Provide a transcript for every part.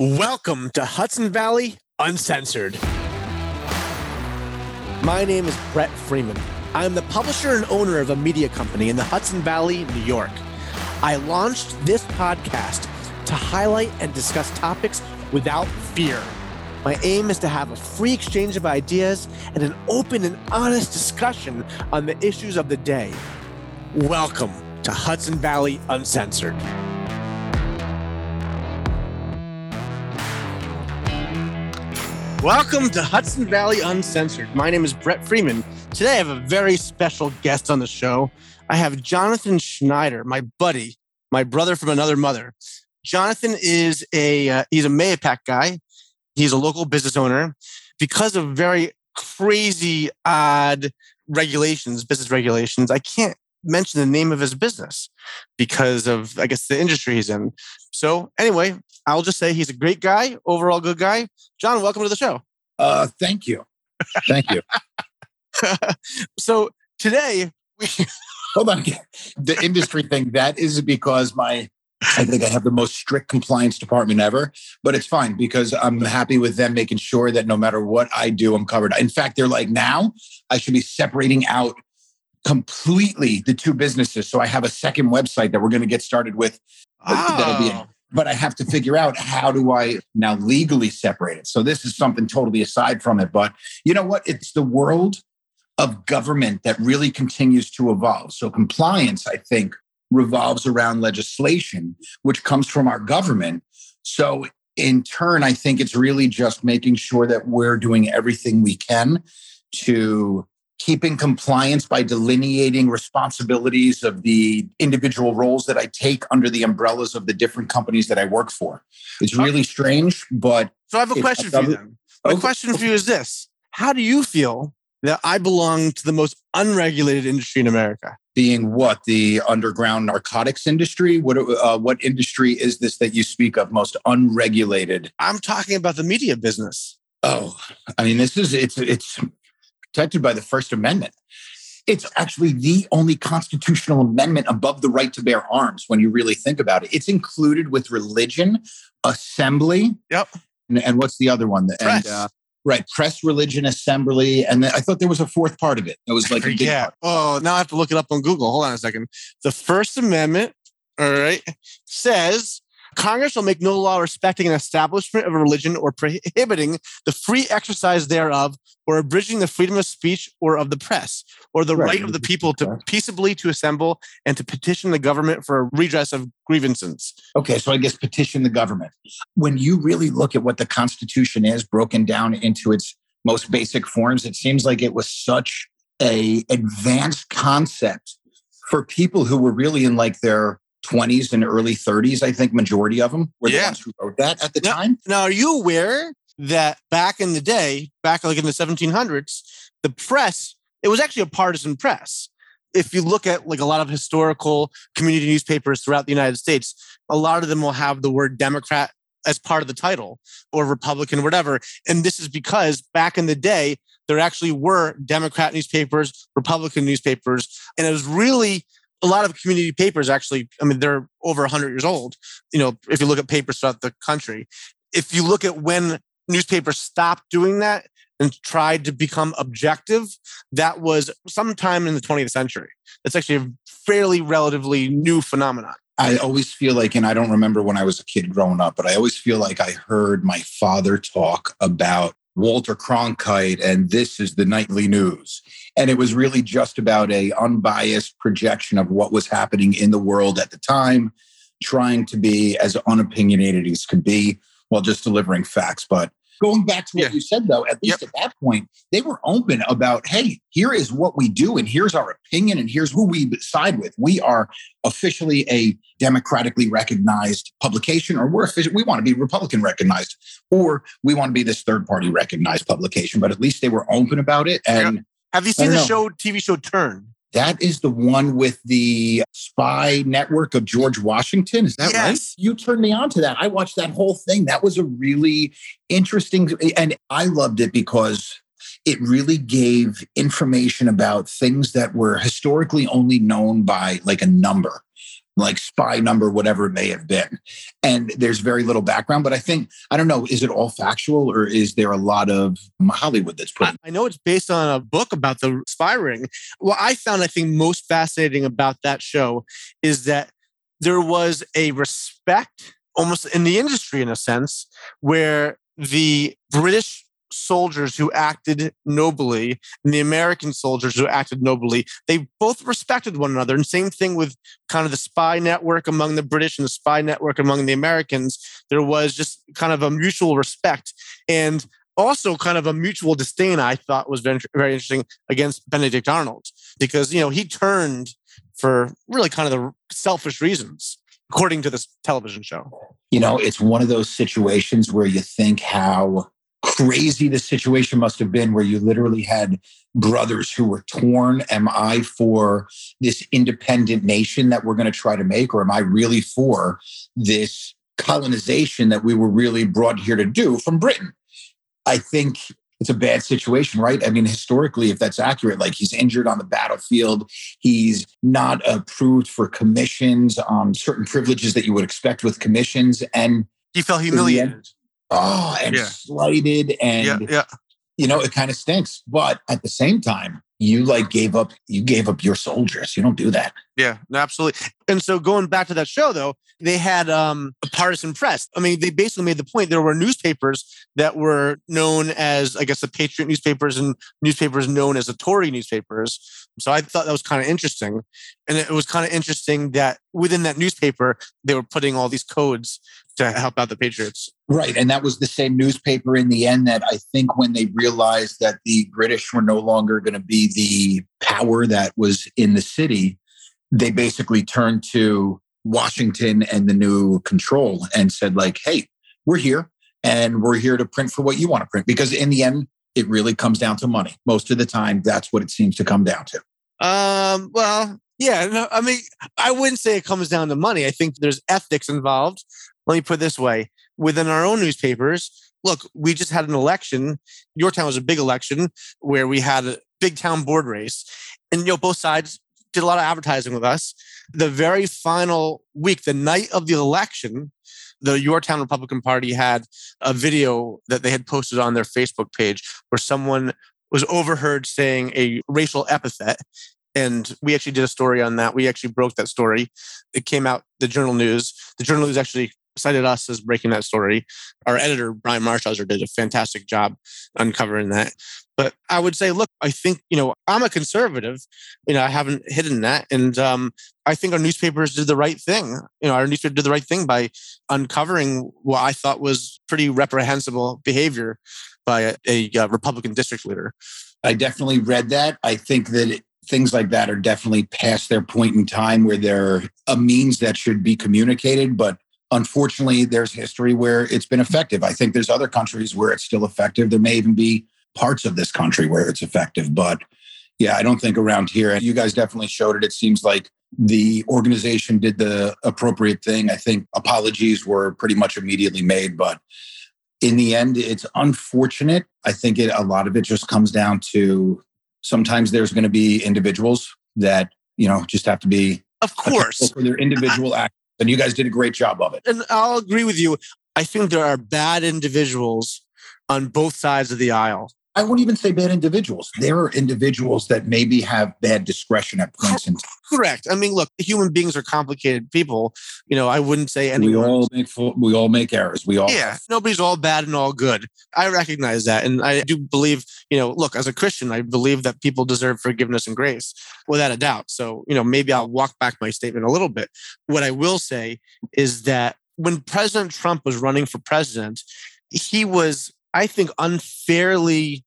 Welcome to Hudson Valley Uncensored. My name is Brett Freeman. I'm the publisher and owner of a media company in the Hudson Valley, New York. I launched this podcast to highlight and discuss topics without fear. My aim is to have a free exchange of ideas and an open and honest discussion on the issues of the day. Welcome to Hudson Valley Uncensored. Welcome to Hudson Valley Uncensored. My name is Brett Freeman. Today I have a very special guest on the show. I have Jonathan Schneider, my buddy, my brother from another mother. Jonathan is a uh, he's a Mahopac guy. He's a local business owner. Because of very crazy odd regulations, business regulations, I can't mention the name of his business because of I guess the industry he's in. So anyway, I'll just say he's a great guy, overall good guy. John, welcome to the show. Uh, thank you, thank you. so today we hold on. The industry thing that is because my I think I have the most strict compliance department ever, but it's fine because I'm happy with them making sure that no matter what I do, I'm covered. In fact, they're like now I should be separating out completely the two businesses. So I have a second website that we're going to get started with. oh. That'll be but I have to figure out how do I now legally separate it. So this is something totally aside from it. But you know what? It's the world of government that really continues to evolve. So compliance, I think, revolves around legislation, which comes from our government. So in turn, I think it's really just making sure that we're doing everything we can to keeping compliance by delineating responsibilities of the individual roles that I take under the umbrellas of the different companies that I work for. It's really strange, but so I have a question for you then. My Okay. question for you is this: How do you feel that I belong to the most unregulated industry in America? being what the underground narcotics industry. What uh, what industry is this that you speak of most unregulated? I'm talking about the media business. Oh, I mean, this is it's it's protected by the First Amendment. It's actually the only constitutional amendment above the right to bear arms when you really think about it. It's included with religion, assembly. Yep. And, and what's the other one? Press. And, uh, right, press, religion, assembly. And then I thought there was a fourth part of it. It was like a big yeah. part. Oh, now I have to look it up on Google. Hold on a second. The First Amendment, all right, says Congress shall make no law respecting an establishment of a religion or prohibiting the free exercise thereof or abridging the freedom of speech or of the press or the Right. right of the people to peaceably to assemble and to petition the government for a redress of grievances. Okay, so I guess petition the government. When you really look at what the Constitution is broken down into its most basic forms, it seems like it was such a advanced concept for people who were really in like their 20s and early 30s. I think majority of them were the ones who wrote that at the No. time. Now, are you aware that back in the day, back like in the 1700s, the press, it was actually a partisan press. If you look at like a lot of historical community newspapers throughout the United States, a lot of them will have the word Democrat as part of the title or Republican, whatever. And this is because back in the day, there actually were Democrat newspapers, Republican newspapers, and it was really a lot of community papers actually, I mean, they're over 100 years old. You know, if you look at papers throughout the country, if you look at when newspapers stopped doing that and tried to become objective, that was sometime in the 20th century. That's actually a fairly relatively new phenomenon. I always feel like, and I don't remember when I was a kid growing up, but I always feel like I heard my father talk about Walter Cronkite and this is the nightly news. And it was really just about a unbiased projection of what was happening in the world at the time, trying to be as unopinionated as could be while just delivering facts. But going back to what Yeah. you said, though, at least at that point, they were open about, hey, here is what we do, and here's our opinion, and here's who we side with. We are officially a democratically recognized publication, or we're official, we want to be Republican recognized, or we want to be this third party recognized publication. But at least they were open about it. And Have you seen the know. show, TV show Turn? That is the one with the spy network of George Washington. Is that right? Yes. You turned me on to that. I watched that whole thing. That was a really interesting, and I loved it because it really gave information about things that were historically only known by like a number. Like spy number, whatever it may have been. And there's very little background, but I think, I don't know, is it all factual or is there a lot of Hollywood that's put? I know it's based on a book about the spy ring. What I found, I think, most fascinating about that show is that there was a respect almost in the industry, in a sense, where the British soldiers who acted nobly and the American soldiers who acted nobly, they both respected one another. And same thing with kind of the spy network among the British and the spy network among the Americans. There was just kind of a mutual respect and also kind of a mutual disdain, I thought was very, very interesting against Benedict Arnold because, you know, he turned for really kind of the selfish reasons according to this television show. You know, it's one of those situations where you think how crazy the situation must have been where you literally had brothers who were torn. Am i for this independent nation that we're going to try to make or am i really for this colonization that we were really brought here to do from britain? I think it's a bad situation, right? I mean, historically, if that's accurate, like he's injured on the battlefield, he's not approved for commissions on certain privileges that you would expect with commissions, and he felt humiliated oh, and yeah. slighted and yeah, yeah. you know, it kind of stinks. But at the same time, you like gave up you gave up your soldiers. You don't do that. Yeah, absolutely. And so going back to that show though, they had um, a partisan press. I mean, they basically made the point there were newspapers that were known as, I guess, the Patriot newspapers and newspapers known as the Tory newspapers. So I thought that was kind of interesting. And it was kind of interesting that within that newspaper, they were putting all these codes to help out the Patriots. Right. And that was the same newspaper in the end that I think when they realized that the British were no longer going to be the power that was in the city, they basically turned to Washington and the new control and said, like, hey, we're here and we're here to print for what you want to print. Because in the end, it really comes down to money. Most of the time, that's what it seems to come down to. Um, well, yeah, no, I mean, I wouldn't say it comes down to money. I think there's ethics involved. Let me put it this way within our own newspapers, look, we just had an election. Your town was a big election where we had a big town board race. And, you know, both sides did a lot of advertising with us. The very final week, the night of the election, the Yorktown Republican Party had a video that they had posted on their Facebook page where someone was overheard saying a racial epithet. And we actually did a story on that. We actually broke that story. It came out the Journal News. The Journal News actually cited us as breaking that story. Our editor, Brian Marschhauser, did a fantastic job uncovering that. But I would say, look, I think, you know, I'm a conservative. You know, I haven't hidden that. And um, I think our newspapers did the right thing. You know, our newspaper did the right thing by uncovering what I thought was pretty reprehensible behavior by a, a, a Republican district leader. I definitely read that. I think that it, things like that are definitely past their point in time where they're a means that should be communicated, but unfortunately, there's history where it's been effective. I think there's other countries where it's still effective. There may even be parts of this country where it's effective. But yeah, I don't think around here, and you guys definitely showed it. It seems like the organization did the appropriate thing. I think apologies were pretty much immediately made, but in the end, it's unfortunate. I think it, a lot of it just comes down to sometimes there's going to be individuals that, you know, just have to be of course for their individual act and you guys did a great job of it. And I'll agree with you. I think there are bad individuals on both sides of the aisle. I wouldn't even say bad individuals. There are individuals that maybe have bad discretion at points in time. Correct. I mean, look, human beings are complicated people. You know, I wouldn't say anyone. We all make we all make errors. We all yeah. Have. Nobody's all bad and all good. I recognize that, and I do believe. You know, look, as a Christian, I believe that people deserve forgiveness and grace, without a doubt. So, you know, maybe I'll walk back my statement a little bit. What I will say is that when President Trump was running for president, he was, I think, unfairly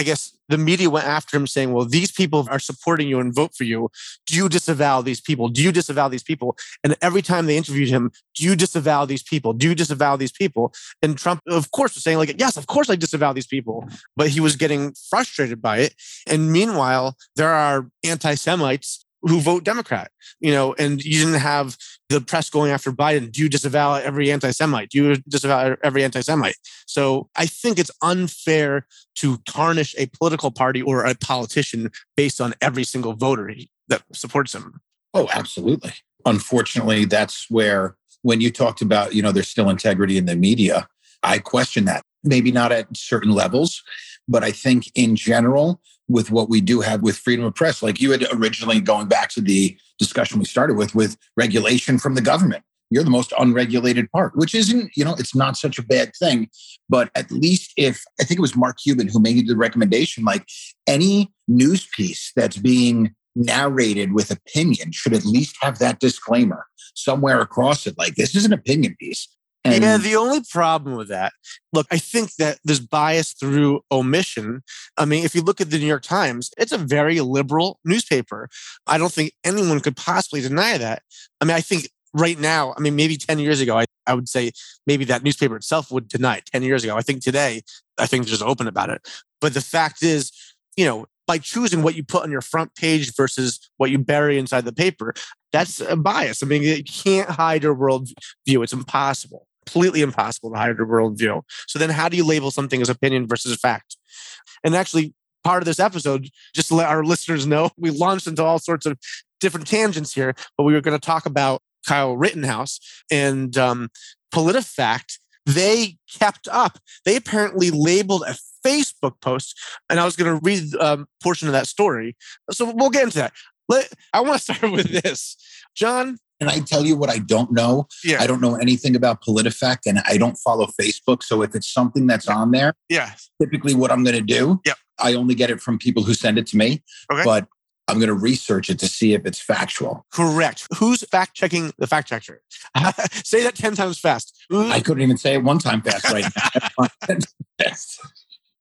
I guess the media went after him saying, well, these people are supporting you and vote for you. Do you disavow these people? Do you disavow these people? And every time they interviewed him, do you disavow these people? Do you disavow these people? And Trump, of course, was saying, like, yes, of course I disavow these people. But he was getting frustrated by it. And meanwhile, there are anti Semites who vote Democrat, you know, and you didn't have the press going after Biden. Do you disavow every anti Semite? Do you disavow every anti Semite? So I think it's unfair to tarnish a political party or a politician based on every single voter that supports him. Oh, absolutely. unfortunately, that's where when you talked about, you know, there's still integrity in the media, I question that. Maybe not at certain levels, but I think in general, with what we do have with freedom of press, like you had originally going back to the discussion we started with, with regulation from the government. You're the most unregulated part, which isn't, you know, it's not such a bad thing. But at least if I think it was Mark Cuban who made the recommendation, like any news piece that's being narrated with opinion should at least have that disclaimer somewhere across it. Like this is an opinion piece. And yeah, the only problem with that, look, I think that there's bias through omission. I mean, if you look at the New York Times, it's a very liberal newspaper. I don't think anyone could possibly deny that. I mean, I think right now, I mean, maybe 10 years ago, I, I would say maybe that newspaper itself would deny it 10 years ago. I think today, I think they're just open about it. But the fact is, you know, by choosing what you put on your front page versus what you bury inside the paper, that's a bias. I mean, you can't hide your worldview. It's impossible completely impossible to hide a worldview. So then how do you label something as opinion versus a fact? And actually, part of this episode, just to let our listeners know, we launched into all sorts of different tangents here, but we were going to talk about Kyle Rittenhouse and um, PolitiFact. They kept up. They apparently labeled a Facebook post, and I was going to read a um, portion of that story. So we'll get into that. Let, I want to start with this. John, I tell you what I don't know. Yeah. I don't know anything about PolitiFact and I don't follow Facebook. So if it's something that's on there, yeah. typically what I'm going to do, yeah. I only get it from people who send it to me. Okay. But I'm going to research it to see if it's factual. Correct. Who's fact checking the fact checker? Uh-huh. say that 10 times fast. I couldn't even say it one time fast right now.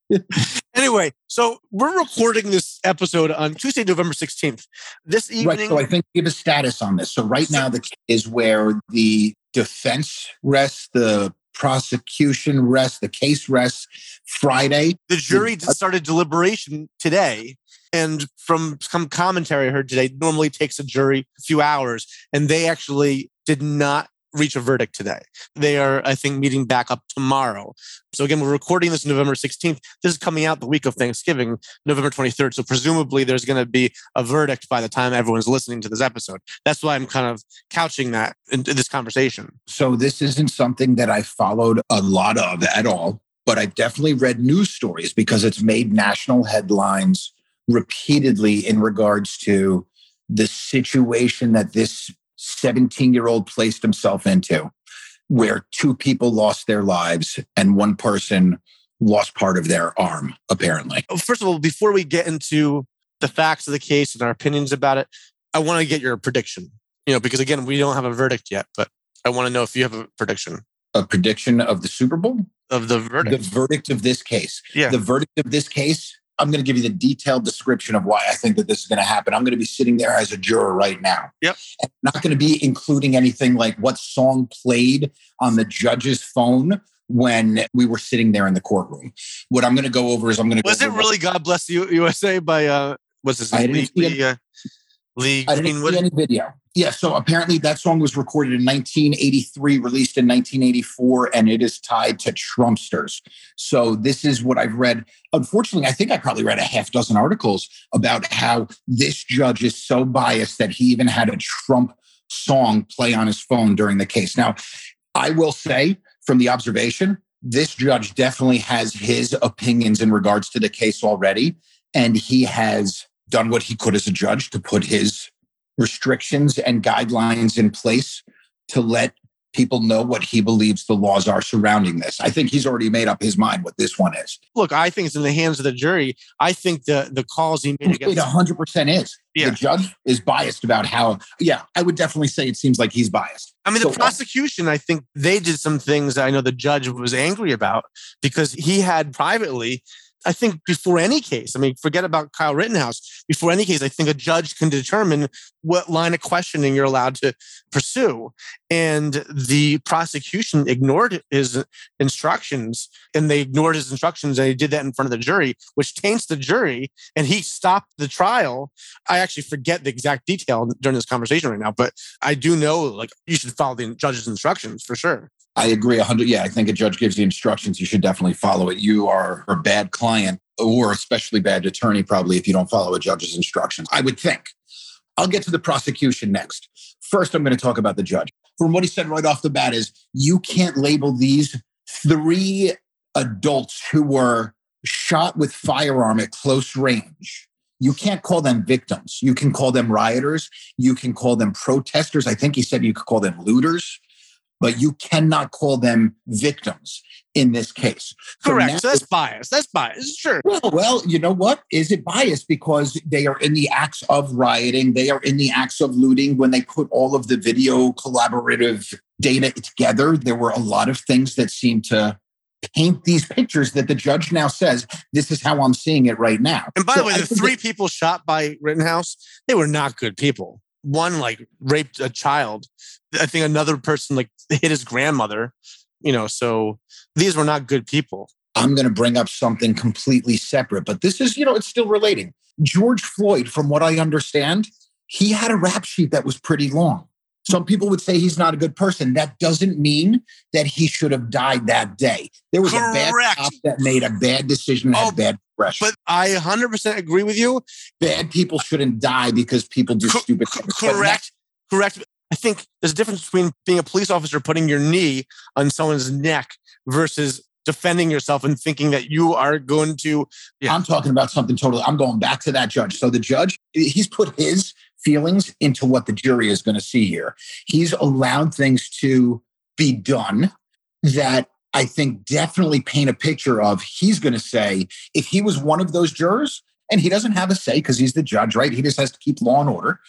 anyway, so we're recording this episode on Tuesday, November 16th. This evening. Right. So I think give a status on this. So right now, the is where the defense rests, the prosecution rests, the case rests Friday. The jury the, started deliberation today. And from some commentary I heard today, normally takes a jury a few hours, and they actually did not reach a verdict today. They are, I think, meeting back up tomorrow. So again, we're recording this November 16th. This is coming out the week of Thanksgiving, November 23rd. So presumably there's going to be a verdict by the time everyone's listening to this episode. That's why I'm kind of couching that in, this conversation. So this isn't something that I followed a lot of at all, but I've definitely read news stories because it's made national headlines repeatedly in regards to the situation that this 17 year old placed himself into, where two people lost their lives and one person lost part of their arm, apparently. Oh, first of all, before we get into the facts of the case and our opinions about it, I want to get your prediction. You know, because again, we don't have a verdict yet, but I want to know if you have a prediction. A prediction of the Super Bowl? Of the verdict. The verdict of this case. Yeah. The verdict of this case I'm going to give you the detailed description of why I think that this is going to happen. I'm going to be sitting there as a juror right now. Yep. I'm not going to be including anything like what song played on the judge's phone when we were sitting there in the courtroom. What I'm going to go over is I'm going to. Was it really "God Bless you USA" by uh, what's his name? Lee, I didn't see any video. Yeah, so apparently that song was recorded in 1983, released in 1984, and it is tied to Trumpsters. So this is what I've read. Unfortunately, I think I probably read a half dozen articles about how this judge is so biased that he even had a Trump song play on his phone during the case. Now, I will say from the observation, this judge definitely has his opinions in regards to the case already, and he has done what he could as a judge to put his restrictions and guidelines in place to let people know what he believes the laws are surrounding this. I think he's already made up his mind what this one is. Look, I think it's in the hands of the jury. I think the the calls he made against it 100% is. Yeah. The judge is biased about how yeah, I would definitely say it seems like he's biased. I mean, the so, prosecution, I think they did some things I know the judge was angry about because he had privately I think before any case, I mean, forget about Kyle Rittenhouse. Before any case, I think a judge can determine what line of questioning you're allowed to pursue. And the prosecution ignored his instructions and they ignored his instructions and he did that in front of the jury, which taints the jury. And he stopped the trial. I actually forget the exact detail during this conversation right now, but I do know like you should follow the judge's instructions for sure. I agree 100. Yeah, I think a judge gives you instructions. You should definitely follow it. You are a bad client or especially bad attorney, probably, if you don't follow a judge's instructions. I would think. I'll get to the prosecution next. First, I'm going to talk about the judge. From what he said right off the bat is you can't label these three adults who were shot with firearm at close range. You can't call them victims. You can call them rioters. You can call them protesters. I think he said you could call them looters but you cannot call them victims in this case. Correct. So, now, so that's bias. That's bias. Sure. Well, well, you know what? Is it bias because they are in the acts of rioting? They are in the acts of looting. When they put all of the video collaborative data together, there were a lot of things that seemed to paint these pictures that the judge now says this is how I'm seeing it right now. And by so the way, the three that, people shot by Rittenhouse, they were not good people. One like raped a child I think another person like hit his grandmother, you know, so these were not good people. I'm going to bring up something completely separate, but this is, you know, it's still relating. George Floyd, from what I understand, he had a rap sheet that was pretty long. Some people would say he's not a good person. That doesn't mean that he should have died that day. There was Correct. a bad cop that made a bad decision, had oh, bad pressure. But I 100% agree with you. Bad people shouldn't die because people do stupid things. Correct. Correct. I think there's a difference between being a police officer putting your knee on someone's neck versus defending yourself and thinking that you are going to. Yeah. I'm talking about something totally. I'm going back to that judge. So the judge, he's put his feelings into what the jury is going to see here. He's allowed things to be done that I think definitely paint a picture of he's going to say if he was one of those jurors and he doesn't have a say because he's the judge, right? He just has to keep law and order.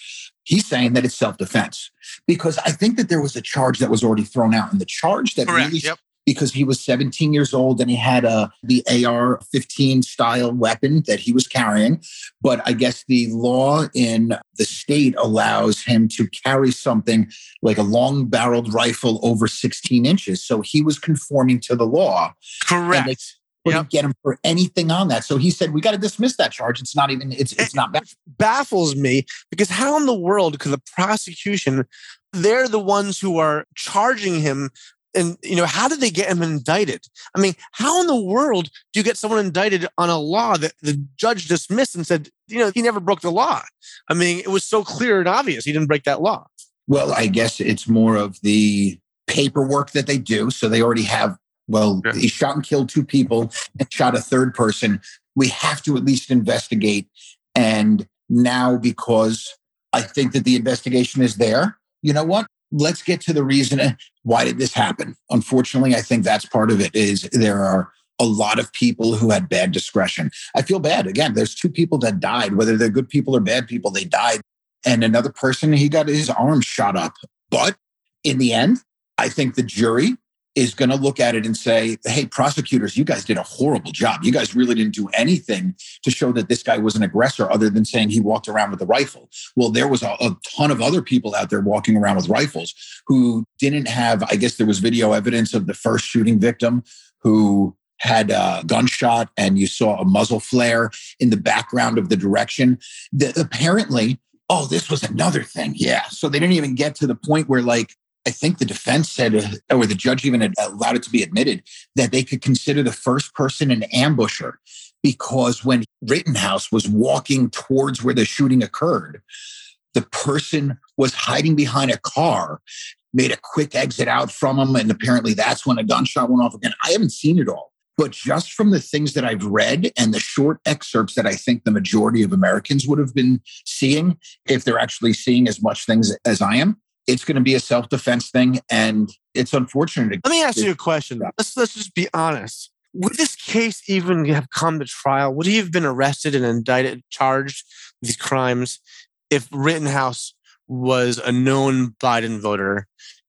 He's saying that it's self defense because I think that there was a charge that was already thrown out, and the charge that Correct. really yep. because he was 17 years old and he had uh, a the AR-15 style weapon that he was carrying, but I guess the law in the state allows him to carry something like a long-barreled rifle over 16 inches, so he was conforming to the law. Correct couldn't yep. get him for anything on that. So he said, "We got to dismiss that charge. It's not even. It's it's not." Bad. baffles me because how in the world could the prosecution? They're the ones who are charging him. And you know how did they get him indicted? I mean, how in the world do you get someone indicted on a law that the judge dismissed and said, you know, he never broke the law? I mean, it was so clear and obvious he didn't break that law. Well, I guess it's more of the paperwork that they do. So they already have well, yeah. he shot and killed two people and shot a third person. We have to at least investigate. And now, because I think that the investigation is there, you know what? Let's get to the reason eh, why did this happen. Unfortunately, I think that's part of it. Is there are a lot of people who had bad discretion. I feel bad. Again, there's two people that died, whether they're good people or bad people, they died. And another person, he got his arm shot up. But in the end, I think the jury is going to look at it and say, hey, prosecutors, you guys did a horrible job. You guys really didn't do anything to show that this guy was an aggressor other than saying he walked around with a rifle. Well, there was a, a ton of other people out there walking around with rifles who didn't have, I guess there was video evidence of the first shooting victim who had a gunshot and you saw a muzzle flare in the background of the direction. that apparently, oh, this was another thing. Yeah. So they didn't even get to the point where like I think the defense said, uh, or the judge even allowed it to be admitted, that they could consider the first person an ambusher because when Rittenhouse was walking towards where the shooting occurred, the person was hiding behind a car, made a quick exit out from him, and apparently that's when a gunshot went off again. I haven't seen it all. But just from the things that I've read and the short excerpts that I think the majority of Americans would have been seeing, if they're actually seeing as much things as I am, it's going to be a self defense thing, and it's unfortunate. Let me ask you a question. Let's let's just be honest. Would this case even have come to trial? Would he have been arrested and indicted, charged with these crimes if Rittenhouse was a known Biden voter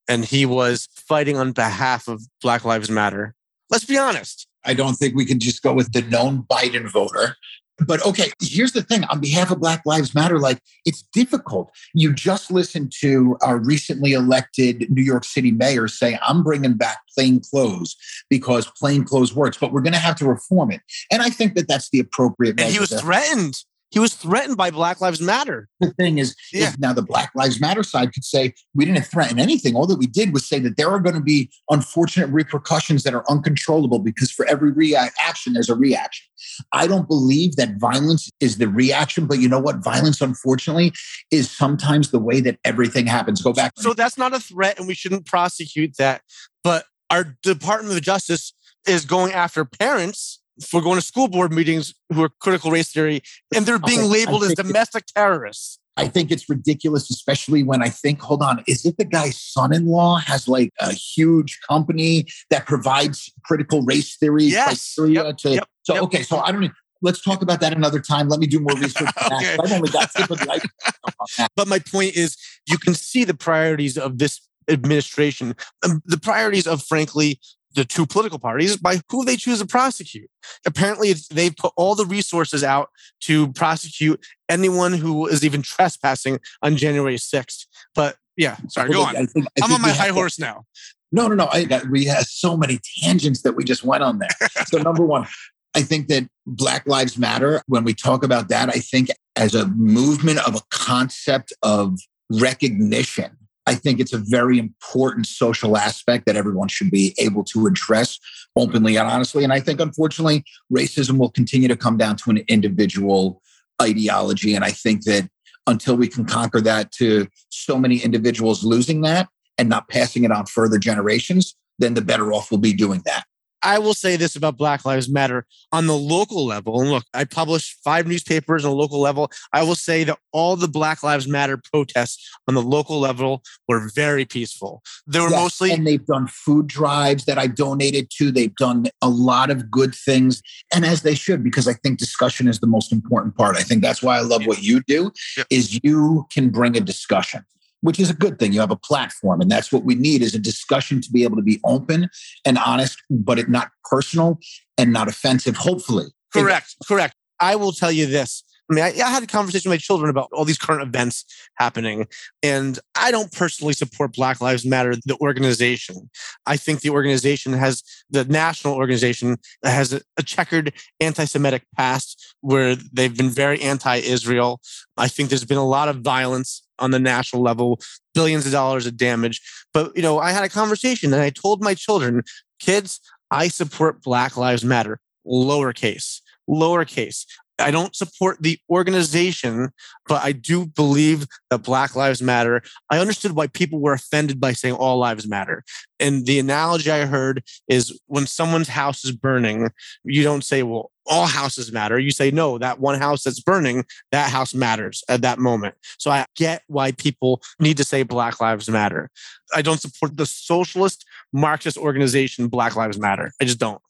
and he was fighting on behalf of Black Lives Matter? Let's be honest. I don't think we can just go with the known Biden voter but okay, here's the thing on behalf of Black Lives Matter, like it's difficult. You just listened to our recently elected New York City mayor say, I'm bringing back plain clothes because plain clothes works, but we're going to have to reform it. And I think that that's the appropriate And he was threatened. He was threatened by Black Lives Matter. The thing is, Yeah. is now the Black Lives Matter side could say we didn't threaten anything. All that we did was say that there are going to be unfortunate repercussions that are uncontrollable because for every reaction, there's a reaction. I don't believe that violence is the reaction, but you know what? Violence, unfortunately, is sometimes the way that everything happens. Go back. So that's not a threat, and we shouldn't prosecute that. But our Department of Justice is going after parents for going to school board meetings who are critical race theory, and they're being Okay, labeled as domestic terrorists. I think it's ridiculous, especially when I think, hold on, is it the guy's son in law has like a huge company that provides critical race theory Yes. criteria Yep. to. Yep. So, Yep. okay, so I don't. Let's talk about that another time. Let me do more research. on that, I've only got tip of the iceberg on that. But my point is, you can see the priorities of this administration, um, the priorities of, frankly, the two political parties by who they choose to prosecute. Apparently, they've put all the resources out to prosecute anyone who is even trespassing on January 6th. But yeah, sorry, go on. I think, I I'm on my high to- horse now. No, no, no. I we have so many tangents that we just went on there. so number one, I think that Black Lives Matter, when we talk about that, I think as a movement of a concept of recognition, I think it's a very important social aspect that everyone should be able to address openly and honestly. And I think, unfortunately, racism will continue to come down to an individual ideology. And I think that until we can conquer that to so many individuals losing that and not passing it on further generations, then the better off we'll be doing that. I will say this about Black Lives Matter on the local level. And look, I publish five newspapers on a local level. I will say that all the Black Lives Matter protests on the local level were very peaceful. They were Yes, mostly and they've done food drives that I donated to. They've done a lot of good things, and as they should, because I think discussion is the most important part. I think that's why I love what you do. Is you can bring a discussion, which is a good thing. You have a platform, and that's what we need: is a discussion to be able to be open and honest, but it not personal and not offensive. Hopefully, Correct. Correct. I will tell you this. I mean, I, I had a conversation with my children about all these current events happening, and I don't personally support Black Lives Matter, the organization. I think the organization has the national organization has a, a checkered anti-Semitic past where they've been very anti-Israel. I think there's been a lot of violence on the national level, billions of dollars of damage. But you know, I had a conversation and I told my children, kids, I support Black Lives Matter, lowercase, lowercase. I don't support the organization, but I do believe that Black Lives Matter. I understood why people were offended by saying all lives matter. And the analogy I heard is when someone's house is burning, you don't say, well, all houses matter. You say, no, that one house that's burning, that house matters at that moment. So I get why people need to say Black Lives Matter. I don't support the socialist Marxist organization Black Lives Matter. I just don't.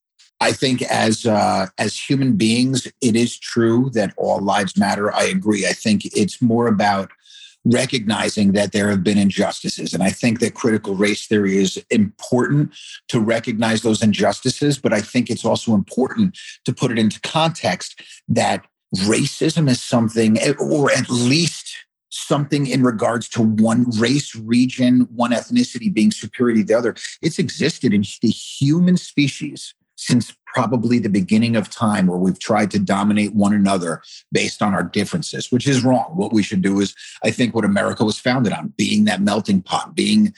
I think as uh, as human beings, it is true that all lives matter. I agree. I think it's more about recognizing that there have been injustices, and I think that critical race theory is important to recognize those injustices. But I think it's also important to put it into context that racism is something, or at least something in regards to one race, region, one ethnicity being superior to the other. It's existed in the human species since probably the beginning of time where we've tried to dominate one another based on our differences, which is wrong. What we should do is, I think, what America was founded on being that melting pot, being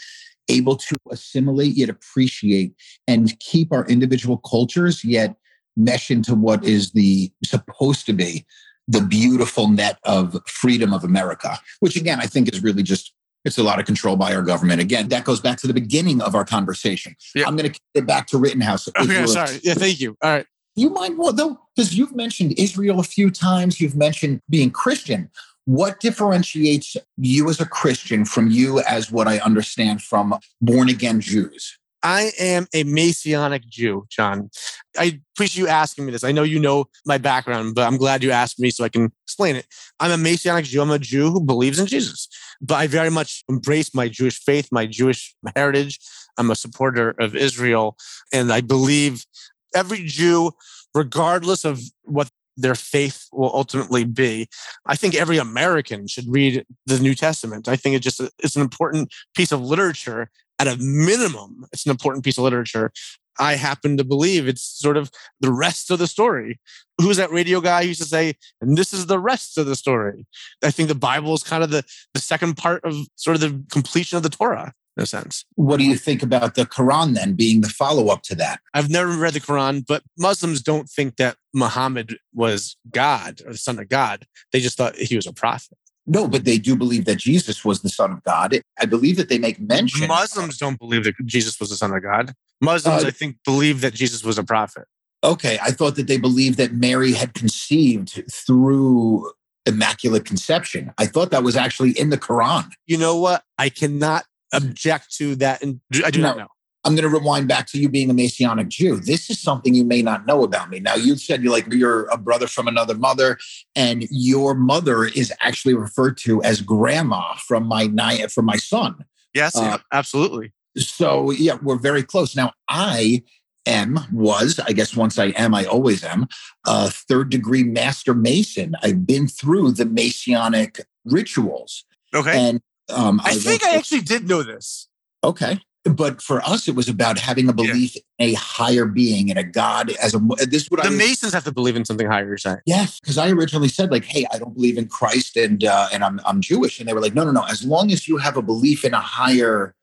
able to assimilate, yet appreciate and keep our individual cultures, yet mesh into what is the supposed to be the beautiful net of freedom of America, which again, I think is really just it's a lot of control by our government. Again, that goes back to the beginning of our conversation. I'm going to get back to Rittenhouse. Okay, sorry. Yeah, thank you. All right. You mind what though? Because you've mentioned Israel a few times. You've mentioned being Christian. What differentiates you as a Christian from you as what I understand from born again Jews? I am a Messianic Jew, John. I appreciate you asking me this. I know you know my background, but I'm glad you asked me so I can explain it. I'm a Messianic Jew. I'm a Jew who believes in Jesus, but I very much embrace my Jewish faith, my Jewish heritage. I'm a supporter of Israel, and I believe every Jew, regardless of what their faith will ultimately be. I think every American should read the New Testament. I think it just it's an important piece of literature at a minimum, it's an important piece of literature. I happen to believe it's sort of the rest of the story. Who's that radio guy who used to say, and this is the rest of the story? I think the Bible is kind of the, the second part of sort of the completion of the Torah in a sense. What do you think about the Quran then being the follow up to that? I've never read the Quran, but Muslims don't think that Muhammad was God or the son of God. They just thought he was a prophet. No, but they do believe that Jesus was the son of God. I believe that they make mention. Muslims don't believe that Jesus was the son of God. Muslims, uh, I think, believe that Jesus was a prophet. Okay. I thought that they believed that Mary had conceived through immaculate conception. I thought that was actually in the Quran. You know what? I cannot object to that. And I do no, not know. I'm going to rewind back to you being a Messianic Jew. This is something you may not know about me. Now, you said you're like you're a brother from another mother, and your mother is actually referred to as grandma from my from my son. Yes, uh, absolutely. So yeah, we're very close. Now, I am was I guess once I am, I always am a third degree master Mason. I've been through the Masonic rituals. Okay, and um, I, I think I actually did know this. Okay but for us, it was about having a belief yeah. in a higher being and a God as a. This what the I Masons have to believe in something higher. You're Yes, because I originally said like, "Hey, I don't believe in Christ and uh, and I'm I'm Jewish," and they were like, "No, no, no. As long as you have a belief in a higher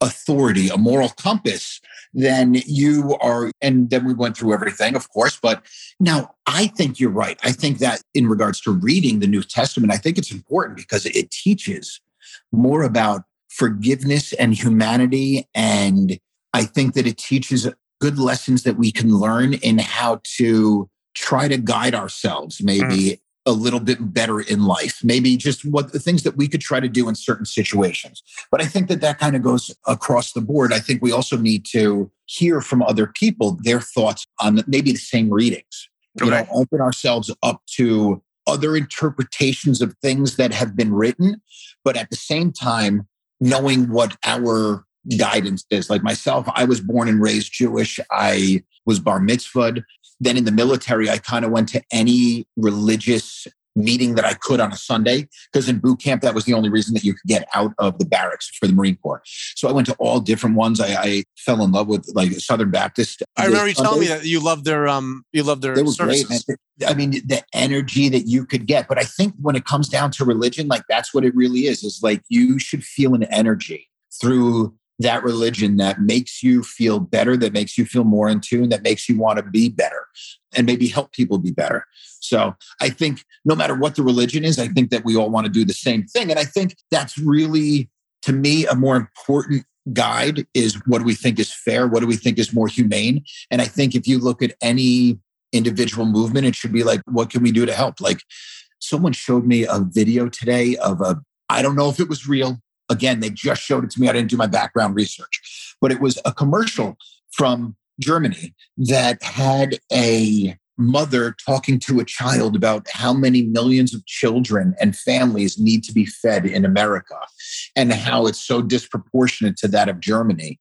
authority, a moral compass, then you are." And then we went through everything, of course. But now I think you're right. I think that in regards to reading the New Testament, I think it's important because it teaches more about forgiveness and humanity. And I think that it teaches good lessons that we can learn in how to try to guide ourselves, maybe mm. a little bit better in life, maybe just what the things that we could try to do in certain situations. But I think that that kind of goes across the board. I think we also need to hear from other people their thoughts on maybe the same readings. Okay. You know, open ourselves up to other interpretations of things that have been written, but at the same time, knowing what our guidance is. Like myself, I was born and raised Jewish. I was bar mitzvahed. Then in the military, I kind of went to any religious meeting that I could on a Sunday because in boot camp that was the only reason that you could get out of the barracks for the Marine Corps. So I went to all different ones. I, I fell in love with like Southern Baptist. I remember you telling me that you loved their um you loved their. They were services. great. I mean, the energy that you could get. But I think when it comes down to religion, like that's what it really is. Is like you should feel an energy through that religion that makes you feel better, that makes you feel more in tune, that makes you want to be better and maybe help people be better. So I think no matter what the religion is, I think that we all want to do the same thing. And I think that's really, to me, a more important guide is what do we think is fair? What do we think is more humane? And I think if you look at any individual movement, it should be like, what can we do to help? Like someone showed me a video today of a, I don't know if it was real. Again, they just showed it to me. I didn't do my background research, but it was a commercial from Germany that had a mother talking to a child about how many millions of children and families need to be fed in America and how it's so disproportionate to that of Germany.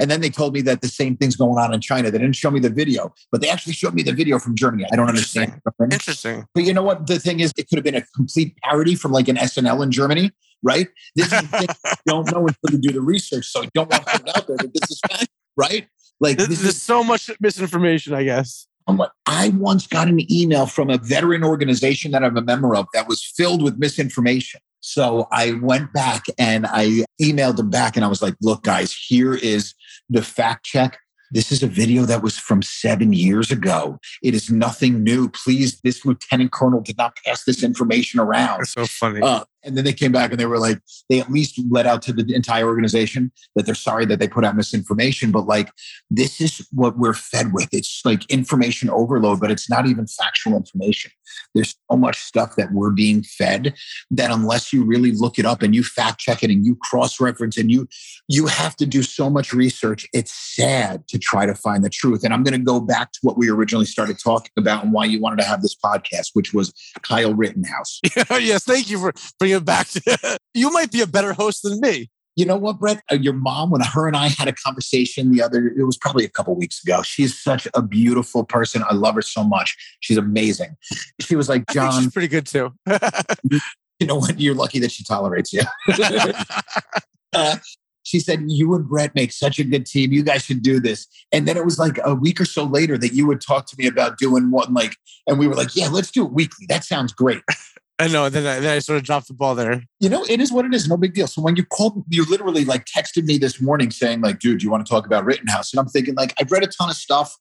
And then they told me that the same thing's going on in China. They didn't show me the video, but they actually showed me the video from Germany. I don't understand. Interesting. But you know what? The thing is, it could have been a complete parody from like an SNL in Germany, right? This is the thing don't know until you do the research. So I don't want to put it out there, but this is fact, right? Like there's is, so much misinformation, I guess. I'm like, I once got an email from a veteran organization that I'm a member of that was filled with misinformation. So I went back and I emailed them back and I was like, look, guys, here is the fact check. This is a video that was from seven years ago. It is nothing new. Please, this lieutenant colonel did not pass this information around. That's so funny. Uh, and then they came back and they were like, they at least let out to the entire organization that they're sorry that they put out misinformation. But like, this is what we're fed with. It's like information overload, but it's not even factual information. There's so much stuff that we're being fed that unless you really look it up and you fact check it and you cross reference and you, you have to do so much research. It's sad to try to find the truth. And I'm going to go back to what we originally started talking about and why you wanted to have this podcast, which was Kyle Rittenhouse. yes. Thank you for it back to you might be a better host than me. You know what, Brett? Uh, your mom, when her and I had a conversation the other, it was probably a couple weeks ago. She's such a beautiful person. I love her so much. She's amazing. She was like, John, she's pretty good too. you know what? You're lucky that she tolerates you. uh, she said, You and Brett make such a good team. You guys should do this. And then it was like a week or so later that you would talk to me about doing one, like, and we were like, Yeah, let's do it weekly. That sounds great. I know. Then I, then I sort of dropped the ball there. You know, it is what it is. No big deal. So when you called, you literally like texted me this morning saying, like, dude, do you want to talk about Rittenhouse? And I'm thinking, like, I've read a ton of stuff.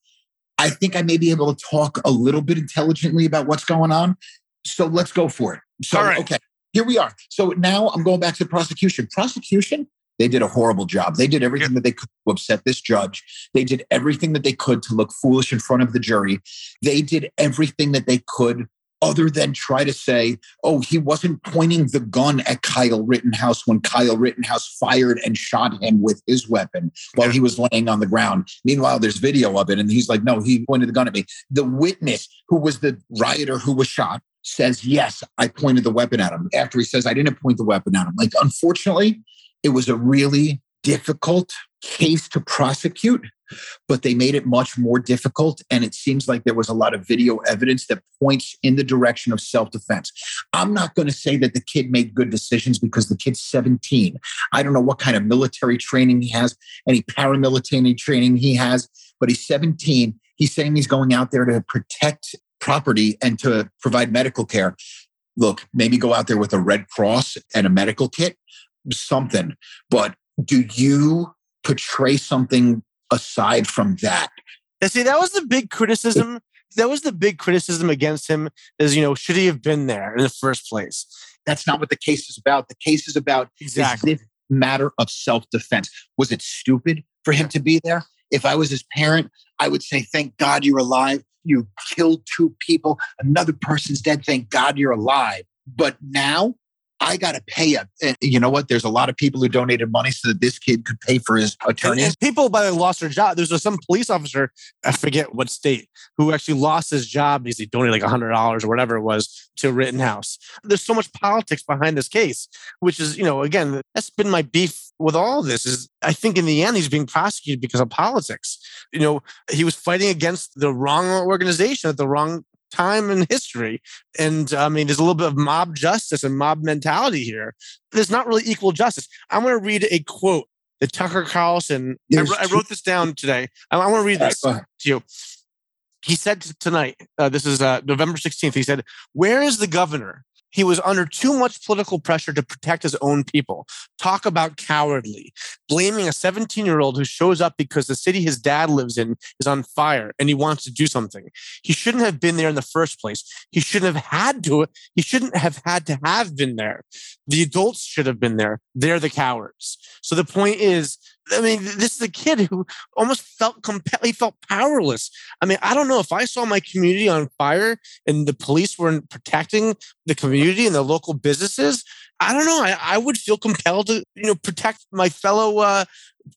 I think I may be able to talk a little bit intelligently about what's going on. So let's go for it. So, okay, here we are. So now I'm going back to prosecution. Prosecution, they did a horrible job. They did everything that they could to upset this judge. They did everything that they could to look foolish in front of the jury. They did everything that they could other than try to say, oh, he wasn't pointing the gun at Kyle Rittenhouse when Kyle Rittenhouse fired and shot him with his weapon while he was laying on the ground. Meanwhile, there's video of it, and he's like, no, he pointed the gun at me. The witness, who was the rioter who was shot, says, yes, I pointed the weapon at him. After he says, I didn't point the weapon at him. Like, unfortunately, it was a really difficult case to prosecute but they made it much more difficult. And it seems like there was a lot of video evidence that points in the direction of self defense. I'm not going to say that the kid made good decisions because the kid's 17. I don't know what kind of military training he has, any paramilitary training he has, but he's 17. He's saying he's going out there to protect property and to provide medical care. Look, maybe go out there with a Red Cross and a medical kit, something. But do you portray something aside from that. And see, that was the big criticism. That was the big criticism against him is, you know, should he have been there in the first place? That's not what the case is about. The case is about exactly. Is this matter of self-defense. Was it stupid for him to be there? If I was his parent, I would say, thank God you're alive. You killed two people. Another person's dead. Thank God you're alive. But now I got to pay a, eh, you know what? There's a lot of people who donated money so that this kid could pay for his attorney. And, people, by the way, lost their job. There's some police officer, I forget what state, who actually lost his job because he donated like $100 or whatever it was to Rittenhouse. There's so much politics behind this case, which is, you know, again, that's been my beef with all this is I think in the end, he's being prosecuted because of politics. You know, he was fighting against the wrong organization at the wrong time in history. And I mean, there's a little bit of mob justice and mob mentality here. There's not really equal justice. I'm going to read a quote that Tucker Carlson, I, I, wrote this down today. I, I want to read this right, to you. He said tonight, uh, this is uh, November 16th, he said, Where is the governor he was under too much political pressure to protect his own people. Talk about cowardly. Blaming a 17 year old who shows up because the city his dad lives in is on fire and he wants to do something. He shouldn't have been there in the first place. He shouldn't have had to. He shouldn't have had to have been there. The adults should have been there. They're the cowards. So the point is, I mean, this is a kid who almost felt compelled. He felt powerless. I mean, I don't know if I saw my community on fire and the police weren't protecting the community and the local businesses. I don't know. I, I would feel compelled to, you know, protect my fellow uh,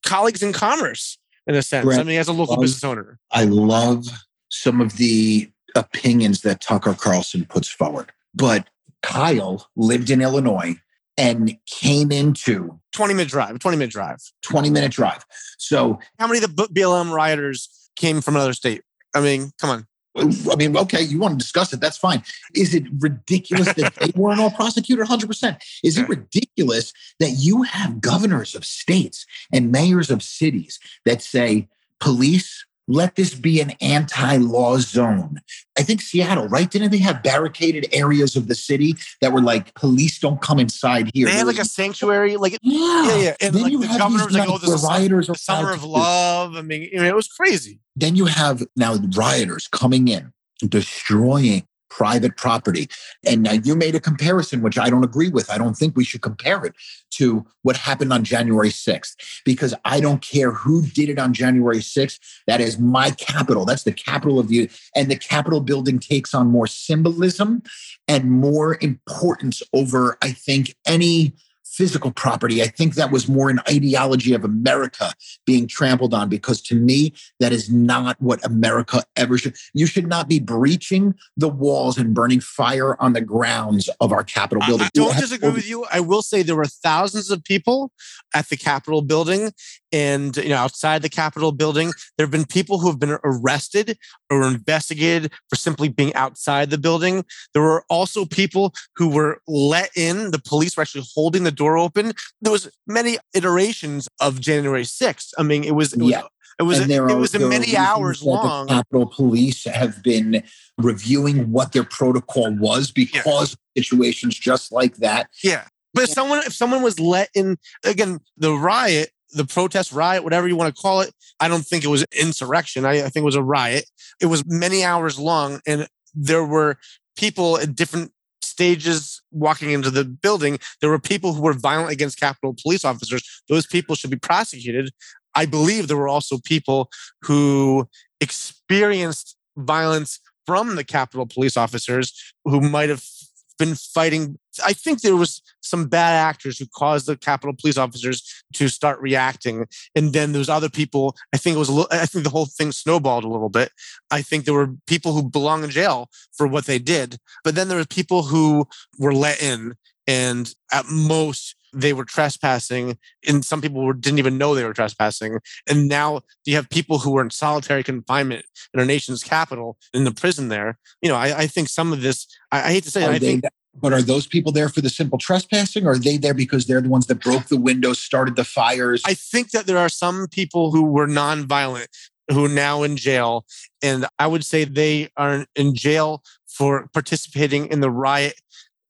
colleagues in commerce in a sense. Brent, I mean, as a local business owner, I love some of the opinions that Tucker Carlson puts forward, but Kyle lived in Illinois and came into 20 minute drive, 20 minute drive, 20 minute drive. So, how many of the BLM rioters came from another state? I mean, come on. I mean, okay, you want to discuss it, that's fine. Is it ridiculous that they weren't all prosecuted 100%? Is it ridiculous that you have governors of states and mayors of cities that say police let this be an anti-law zone. I think Seattle, right? Didn't they have barricaded areas of the city that were like, police don't come inside here? They had like a sanctuary, like yeah, yeah, yeah. And then like you the have governor was like, "Oh, this rioters the summer of love." I mean, it was crazy. Then you have now rioters coming in, destroying private property. And now you made a comparison, which I don't agree with. I don't think we should compare it to what happened on January 6th, because I don't care who did it on January 6th. That is my capital. That's the capital of the, and the Capitol building takes on more symbolism and more importance over, I think, any physical property. I think that was more an ideology of America being trampled on because to me, that is not what America ever should. You should not be breaching the walls and burning fire on the grounds of our Capitol building. I don't disagree with you. I will say there were thousands of people at the Capitol building and you know outside the capitol building there have been people who have been arrested or investigated for simply being outside the building. There were also people who were let in. The police were actually holding the door open. There was many iterations of january 6th i mean it was it was Yeah. it was And it was many hours long The Capitol Police have been reviewing what their protocol was because of situations just like that. Yeah. But if someone if someone was let in again, the riot, the protest riot, whatever you want to call it, I don't think it was insurrection. I, I think it was a riot. It was many hours long, and there were people at different stages walking into the building. There were people who were violent against Capitol police officers. Those people should be prosecuted. I believe there were also people who experienced violence from the Capitol police officers who might have been fighting. I think there was some bad actors who caused the Capitol police officers to start reacting, and then there was other people. I think it was a little. I think the whole thing snowballed a little bit. I think there were people who belong in jail for what they did, but then there were people who were let in, and at most they were trespassing, and some people were, didn't even know they were trespassing. And now you have people who were in solitary confinement in our nation's capital in the prison there. You know, I, I think some of this. I, I hate to say, it, I think but are those people there for the simple trespassing? Or are they there because they're the ones that broke the windows, started the fires? I think that there are some people who were nonviolent who are now in jail, and I would say they are in jail for participating in the riot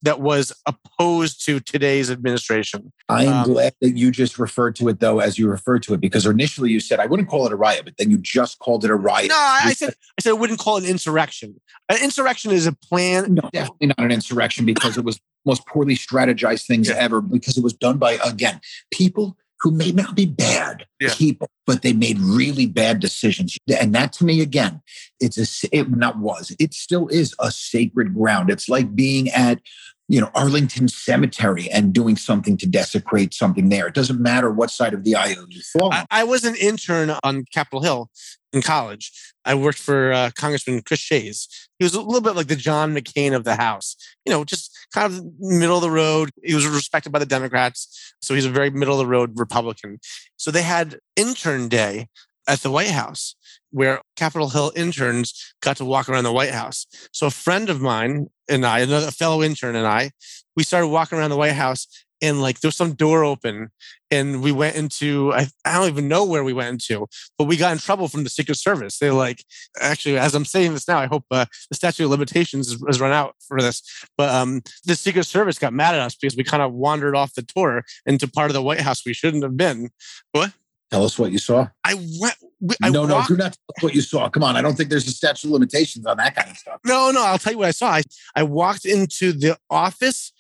that was opposed to today's administration. I am um, glad that you just referred to it though, as you referred to it, because initially you said I wouldn't call it a riot, but then you just called it a riot. No, I, I said I said I wouldn't call it an insurrection. An insurrection is a plan. No, definitely not an insurrection because it was most poorly strategized things Yeah. ever because it was done by again people who may not be bad Yeah. people, but they made really bad decisions. And that to me, again, it's a, it not was it still is a sacred ground. It's like being at you know Arlington Cemetery and doing something to desecrate something there. It doesn't matter what side of the aisle you fall. I, I was an intern on Capitol Hill in college. I worked for uh, Congressman Chris Shays. He was a little bit like the John McCain of the House, you know, just kind of middle of the road. He was respected by the Democrats. So he's a very middle of the road Republican. So they had intern day at the White House where Capitol Hill interns got to walk around the White House. So a friend of mine and I, another fellow intern and I, we started walking around the White House and like there was some door open and we went into I, I don't even know where we went into but we got in trouble from the secret service they like actually as i'm saying this now i hope uh, the statute of limitations has, has run out for this but um the secret service got mad at us because we kind of wandered off the tour into part of the white house we shouldn't have been what Tell us what you saw. i went we- I no, no, walked- do not tell what you saw. Come on, I don't think there's a statute of limitations on that kind of stuff. No, no, I'll tell you what I saw. I, I walked into the office.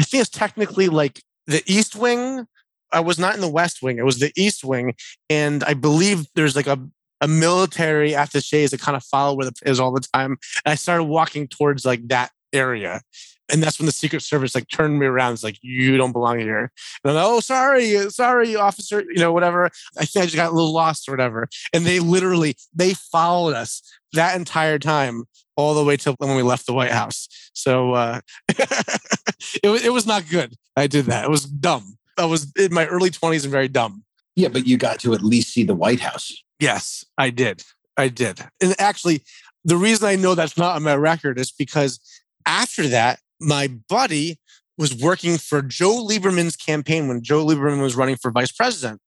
I think it's technically like the East Wing. I was not in the West Wing. It was the East Wing. And I believe there's like a, a military attaches that kind of follow where the is all the time. And I started walking towards like that area. And that's when the Secret Service like turned me around. It's like, you don't belong here. And I'm like, oh, sorry, sorry, officer, you know, whatever. I think I just got a little lost or whatever. And they literally, they followed us that entire time all the way till when we left the White House. So uh, it, was, it was not good. I did that. It was dumb. I was in my early 20s and very dumb. Yeah, but you got to at least see the White House. Yes, I did. I did. And actually, the reason I know that's not on my record is because after that, my buddy was working for Joe Lieberman's campaign when Joe Lieberman was running for vice president.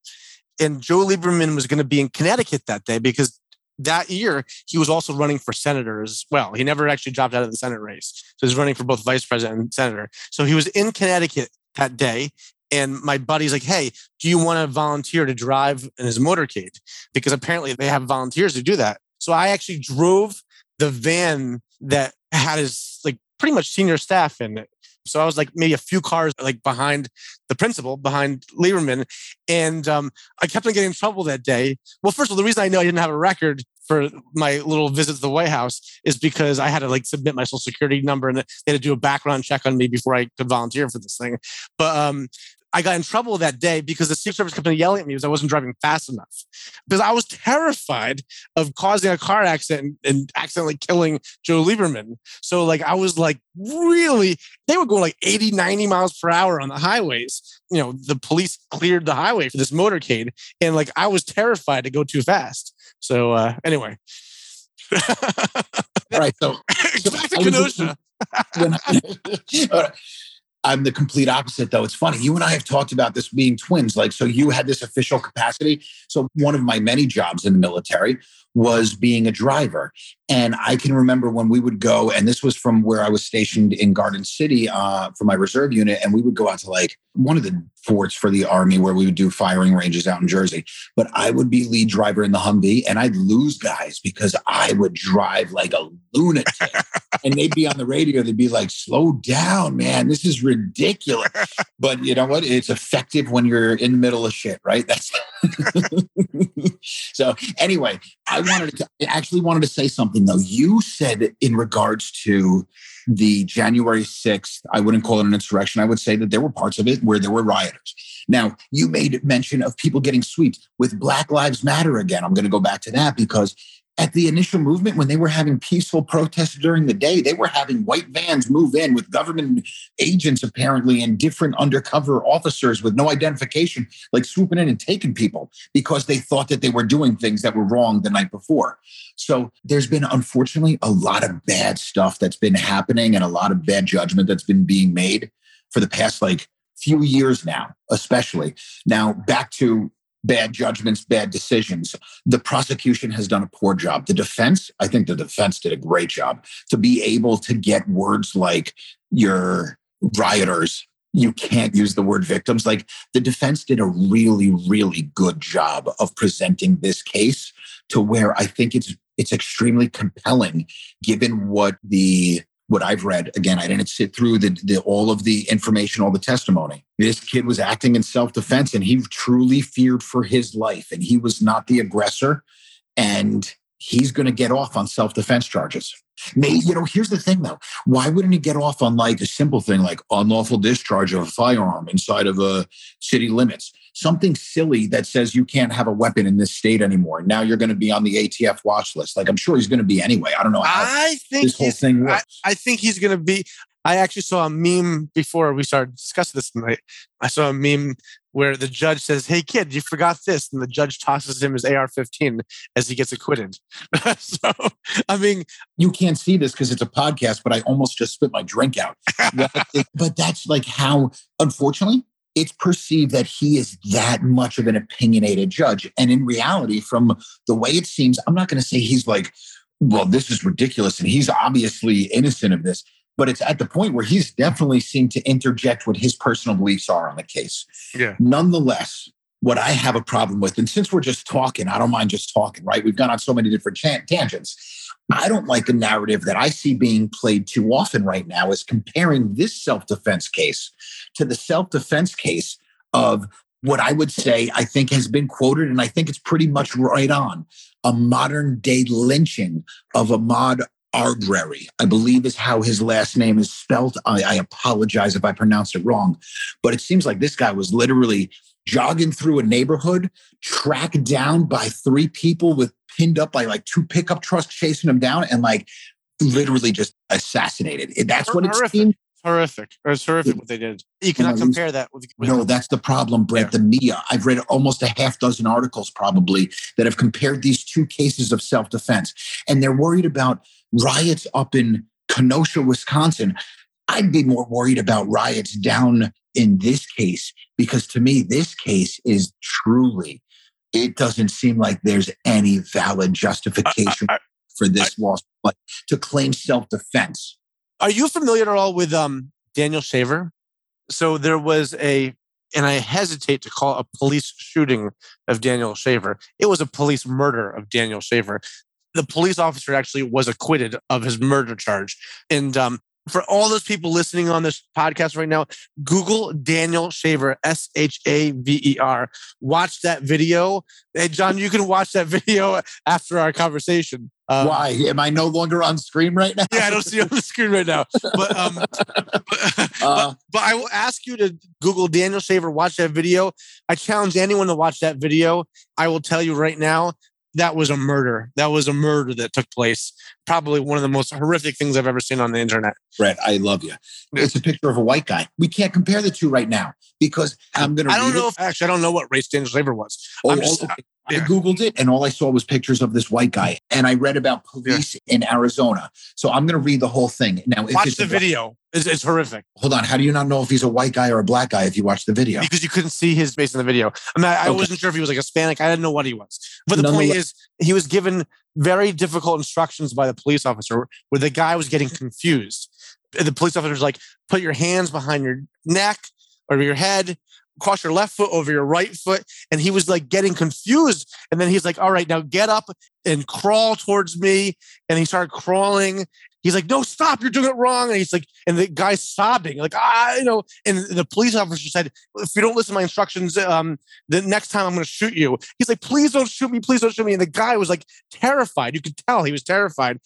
And Joe Lieberman was going to be in Connecticut that day because that year he was also running for senator as well. He never actually dropped out of the Senate race. So he's running for both vice president and senator. So he was in Connecticut that day. And my buddy's like, hey, do you want to volunteer to drive in his motorcade? Because apparently they have volunteers to do that. So I actually drove the van that had his like pretty much senior staff in it. So I was like maybe a few cars like behind the principal, behind Lieberman. And um, I kept on getting in trouble that day. Well, first of all, the reason I know I didn't have a record for my little visit to the White House is because I had to like submit my social security number and they had to do a background check on me before I could volunteer for this thing. But um, I got in trouble that day because the Secret Service kept on yelling at me because I wasn't driving fast enough. Because I was terrified of causing a car accident and accidentally killing Joe Lieberman. So, like, I was like, really, they were going like 80, 90 miles per hour on the highways. You know, the police cleared the highway for this motorcade. And like, I was terrified to go too fast. So, uh, anyway. All right. So, back to Kenosha. when I'm the complete opposite, though. It's funny. You and I have talked about this being twins. Like, so you had this official capacity. So, one of my many jobs in the military was being a driver. And I can remember when we would go, and this was from where I was stationed in Garden City uh, for my reserve unit, and we would go out to like one of the forts for the Army where we would do firing ranges out in Jersey. But I would be lead driver in the Humvee, and I'd lose guys because I would drive like a lunatic. and they'd be on the radio, they'd be like, slow down, man, this is ridiculous. But you know what? It's effective when you're in the middle of shit, right? That's so anyway, I wanted to I actually wanted to say something though. You said in regards to the January 6th, I wouldn't call it an insurrection. I would say that there were parts of it where there were rioters. Now, you made mention of people getting sweeps with Black Lives Matter again. I'm going to go back to that because at the initial movement, when they were having peaceful protests during the day, they were having white vans move in with government agents apparently and different undercover officers with no identification, like swooping in and taking people because they thought that they were doing things that were wrong the night before. So there's been, unfortunately, a lot of bad stuff that's been happening and a lot of bad judgment that's been being made for the past like few years now, especially. Now, back to bad judgments, bad decisions. The prosecution has done a poor job. The defense, I think the defense did a great job to be able to get words like your rioters. You can't use the word victims. Like the defense did a really, really good job of presenting this case to where I think it's it's extremely compelling given what the what I've read. Again, I didn't sit through the, the, all of the information, all the testimony. This kid was acting in self defense and he truly feared for his life and he was not the aggressor. And he's going to get off on self defense charges. Maybe, you know, here's the thing though. Why wouldn't he get off on like a simple thing like unlawful discharge of a firearm inside of a city limits? Something silly that says you can't have a weapon in this state anymore. Now you're going to be on the ATF watch list. Like I'm sure he's going to be anyway. I don't know how I think this whole thing works. I, I think he's going to be. I actually saw a meme before we started discussing this tonight. I saw a meme where the judge says, Hey, kid, you forgot this. And the judge tosses him his AR 15 as he gets acquitted. so, I mean, you can't see this because it's a podcast, but I almost just spit my drink out. but that's like how, unfortunately, it's perceived that he is that much of an opinionated judge. And in reality, from the way it seems, I'm not going to say he's like, well, this is ridiculous and he's obviously innocent of this but it's at the point where he's definitely seemed to interject what his personal beliefs are on the case. Yeah. Nonetheless, what I have a problem with, and since we're just talking, I don't mind just talking, right? We've gone on so many different tangents. I don't like a narrative that I see being played too often right now is comparing this self defense case to the self defense case of what I would say I think has been quoted, and I think it's pretty much right on a modern day lynching of Ahmaud Arbery, I believe is how his last name is spelled. I, I apologize if I pronounced it wrong, but it seems like this guy was literally jogging through a neighborhood, tracked down by three people with pinned up by like two pickup trucks chasing him down, and like literally just assassinated. That's what it seemed. Horrific. It's horrific what they did. You cannot compare that with, with. No, that's the problem, Brett. Yeah. The media. I've read almost a half dozen articles probably that have compared these two cases of self defense, and they're worried about riots up in Kenosha, Wisconsin. I'd be more worried about riots down in this case because to me, this case is truly, it doesn't seem like there's any valid justification I, I, for this I, loss, but to claim self defense. Are you familiar at all with um, Daniel Shaver? So there was a, and I hesitate to call a police shooting of Daniel Shaver. It was a police murder of Daniel Shaver the police officer actually was acquitted of his murder charge. And um, for all those people listening on this podcast right now, Google Daniel Shaver, S H A V E R. Watch that video. Hey, John, you can watch that video after our conversation. Um, Why am I no longer on screen right now? yeah, I don't see you on the screen right now. But um, but, uh, but, but I will ask you to Google Daniel Shaver, watch that video. I challenge anyone to watch that video. I will tell you right now, that was a murder. That was a murder that took place. Probably one of the most horrific things I've ever seen on the internet. Brett, I love you. It's a picture of a white guy. We can't compare the two right now because I'm going to. I don't know it. if actually I don't know what race Daniel Shaver was. Oh, just, oh, okay. I Googled it and all I saw was pictures of this white guy. And I read about police in Arizona. So I'm going to read the whole thing. Now, watch the video. It's, it's, horrific. Hold on. How do you not know if he's a white guy or a black guy if you watch the video? Because you couldn't see his face in the video. I mean, I, okay. wasn't sure if he was like Hispanic. I didn't know what he was. But the point is, he was given very difficult instructions by the police officer where the guy was getting confused. The police officer was like, put your hands behind your neck or your head cross your left foot over your right foot. And he was like getting confused. And then he's like, all right, now get up and crawl towards me. And he started crawling. He's like, no, stop, you're doing it wrong. And he's like, and the guy's sobbing, like, ah, you know, and the police officer said, if you don't listen to my instructions, um, the next time I'm going to shoot you. He's like, please don't shoot me, please don't shoot me. And the guy was like terrified. You could tell he was terrified.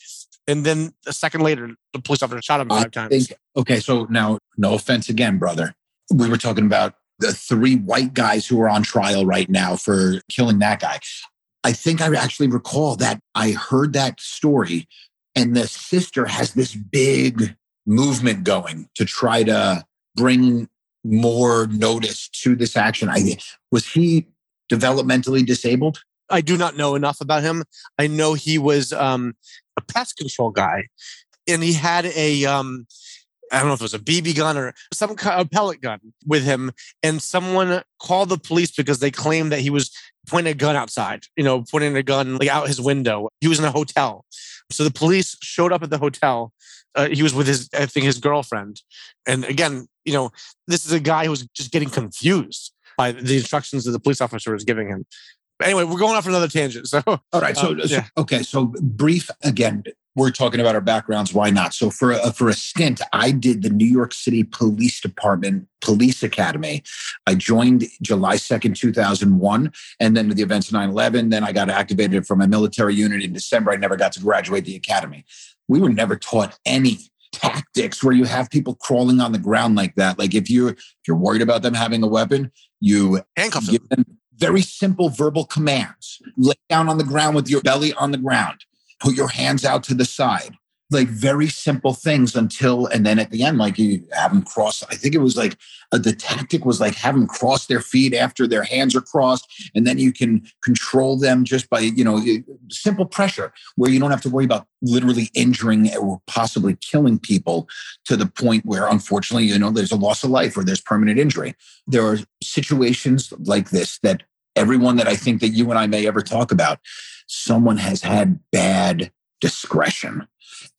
And then a second later, the police officer shot him five I times. Think, okay, so now, no offense again, brother. We were talking about the three white guys who are on trial right now for killing that guy. I think I actually recall that I heard that story, and the sister has this big movement going to try to bring more notice to this action. I was he developmentally disabled? I do not know enough about him. I know he was um, a pest control guy, and he had a um, I don't know if it was a BB gun or some kind of pellet gun with him. And someone called the police because they claimed that he was pointing a gun outside, you know, pointing a gun like out his window. He was in a hotel. So the police showed up at the hotel. Uh, he was with his, I think, his girlfriend. And again, you know, this is a guy who was just getting confused by the instructions that the police officer was giving him. Anyway, we're going off another tangent. So, all right. So, um, yeah. so okay. So, brief again we're talking about our backgrounds. Why not? So for a, for a stint, I did the New York City Police Department Police Academy. I joined July 2nd, 2001, and then with the events of 9 11. Then I got activated from my military unit in December. I never got to graduate the academy. We were never taught any tactics where you have people crawling on the ground like that. Like if you if you're worried about them having a weapon, you handcuff them. them very simple verbal commands. Lay down on the ground with your belly on the ground put your hands out to the side. Like very simple things until and then at the end like you have them cross i think it was like uh, the tactic was like have them cross their feet after their hands are crossed and then you can control them just by you know simple pressure where you don't have to worry about literally injuring or possibly killing people to the point where unfortunately you know there's a loss of life or there's permanent injury. There are situations like this that everyone that i think that you and i may ever talk about someone has had bad discretion.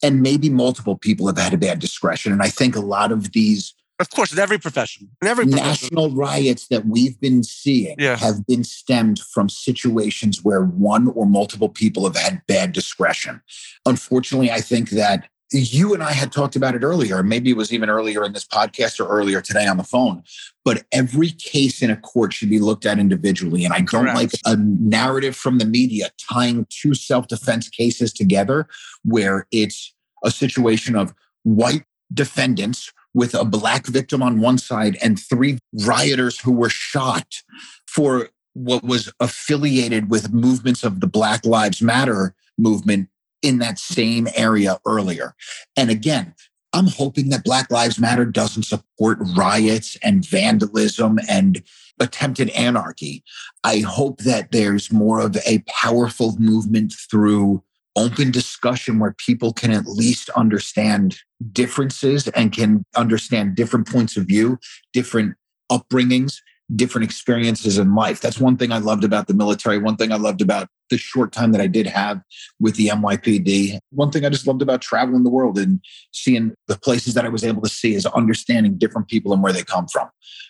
And maybe multiple people have had a bad discretion. And I think a lot of these of course, in every profession, in every profession. national riots that we've been seeing yeah. have been stemmed from situations where one or multiple people have had bad discretion. Unfortunately, I think that you and I had talked about it earlier. Maybe it was even earlier in this podcast or earlier today on the phone. But every case in a court should be looked at individually. And I don't Correct. like a narrative from the media tying two self defense cases together where it's a situation of white defendants with a black victim on one side and three rioters who were shot for what was affiliated with movements of the Black Lives Matter movement in that same area earlier. And again, I'm hoping that Black Lives Matter doesn't support riots and vandalism and attempted anarchy. I hope that there's more of a powerful movement through open discussion where people can at least understand differences and can understand different points of view, different upbringings, different experiences in life. That's one thing I loved about the military. One thing I loved about the short time that I did have with the NYPD. One thing I just loved about traveling the world and seeing the places that I was able to see is understanding different people and where they come from.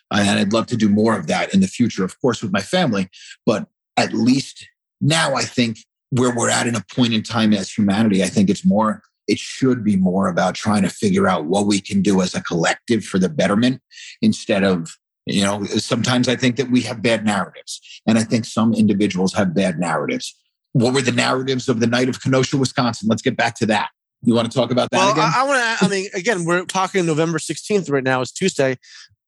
Uh, and I'd love to do more of that in the future, of course, with my family. But at least now I think where we're at in a point in time as humanity, I think it's more it should be more about trying to figure out what we can do as a collective for the betterment instead of you know sometimes i think that we have bad narratives and i think some individuals have bad narratives. What were the narratives of the night of kenosha wisconsin? Let's get back to that. You want to talk about that well, again? I, I want to i mean again we're talking november 16th right now it's tuesday.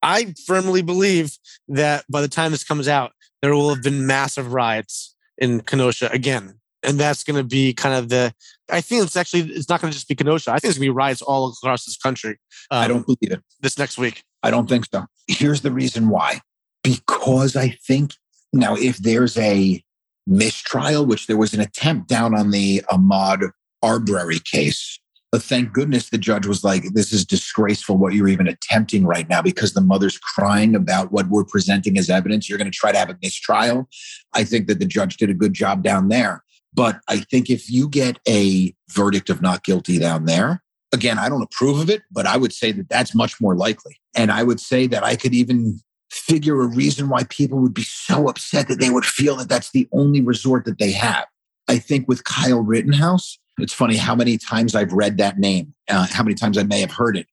I firmly believe that by the time this comes out there will have been massive riots in kenosha again and that's going to be kind of the i think it's actually it's not going to just be kenosha i think it's going to be riots all across this country um, i don't believe it. this next week. I don't think so here's the reason why. Because i think now if there's a mistrial which there was an attempt down on the Ahmaud arbery case but thank goodness the judge was like this is disgraceful what you're even attempting right now because the mother's crying about what we're presenting as evidence. You're going to try to have a mistrial. I think that the judge did a good job down there. But I think if you get a verdict of not guilty down there, again, I don't approve of it, but I would say that that's much more likely. And I would say that I could even figure a reason why people would be so upset that they would feel that that's the only resort that they have. I think with Kyle Rittenhouse, it's funny how many times I've read that name, uh, how many times I may have heard it,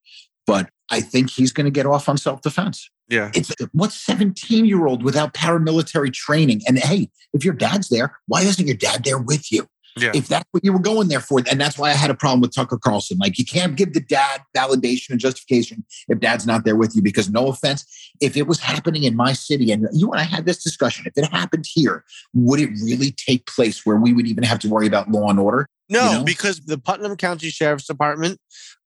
but I think he's going to get off on self defense. Yeah. It's what 17 year old without paramilitary training? And hey, if your dad's there, why isn't your dad there with you? Yeah. If that's what you were going there for, and that's why I had a problem with Tucker Carlson. Like, you can't give the dad validation and justification if dad's not there with you. Because, no offense, if it was happening in my city, and you and I had this discussion, if it happened here, would it really take place where we would even have to worry about law and order? No, you know? because the Putnam County Sheriff's Department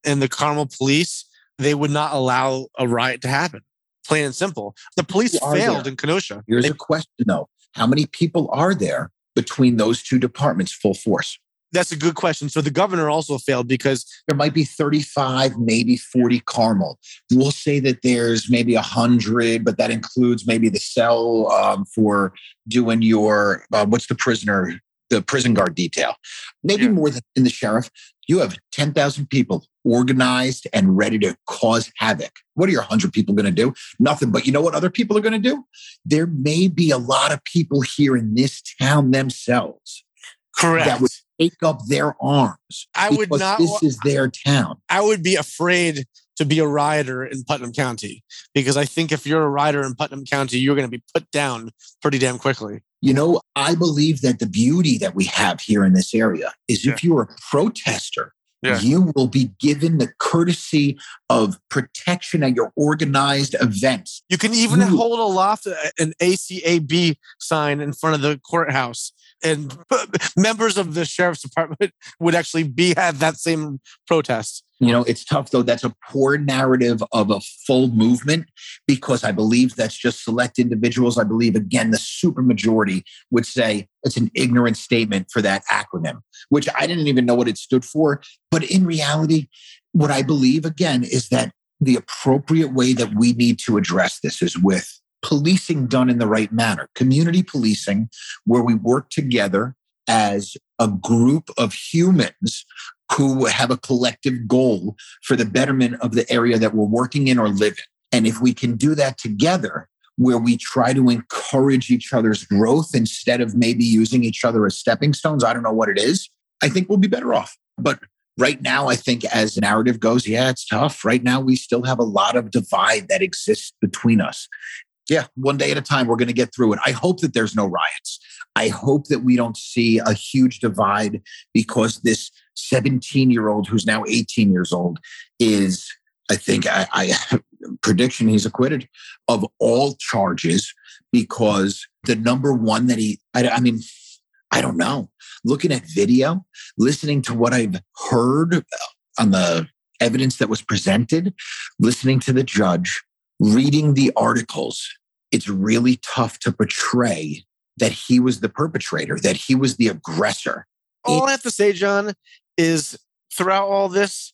and the Carmel Police, they would not allow a riot to happen plain and simple. The police failed there? in Kenosha. Here's they, a question though. How many people are there between those two departments full force? That's a good question. So the governor also failed because there might be 35, maybe 40 Carmel. We'll say that there's maybe 100, but that includes maybe the cell um, for doing your, uh, what's the prisoner, the prison guard detail. Maybe yeah. more than in the sheriff. You have 10,000 people organized and ready to cause havoc. What are your 100 people going to do? Nothing. But you know what other people are going to do? There may be a lot of people here in this town themselves. Correct. That would take up their arms. I would not. This is their town. I would be afraid to be a rioter in Putnam County because I think if you're a rioter in Putnam County, you're going to be put down pretty damn quickly. You know, I believe that the beauty that we have here in this area is yeah. if you're a protester, yeah. you will be given the courtesy of protection at your organized events. You can even you, hold aloft uh, an ACAB sign in front of the courthouse, and members of the sheriff's department would actually be at that same protest. You know, it's tough though. That's a poor narrative of a full movement because I believe that's just select individuals. I believe, again, the supermajority would say it's an ignorant statement for that acronym, which I didn't even know what it stood for. But in reality, what I believe, again, is that the appropriate way that we need to address this is with policing done in the right manner, community policing, where we work together as a group of humans who have a collective goal for the betterment of the area that we're working in or live in. And if we can do that together, where we try to encourage each other's growth instead of maybe using each other as stepping stones, I don't know what it is, I think we'll be better off. But right now, I think as narrative goes, yeah, it's tough. Right now, we still have a lot of divide that exists between us. Yeah, one day at a time, we're going to get through it. I hope that there's no riots. I hope that we don't see a huge divide because this 17 year old who's now 18 years old is, I think, I, I prediction he's acquitted of all charges because the number one that he, I, I mean, I don't know. Looking at video, listening to what I've heard on the evidence that was presented, listening to the judge, reading the articles, it's really tough to portray that he was the perpetrator, that he was the aggressor. All I have to say, John, is throughout all this,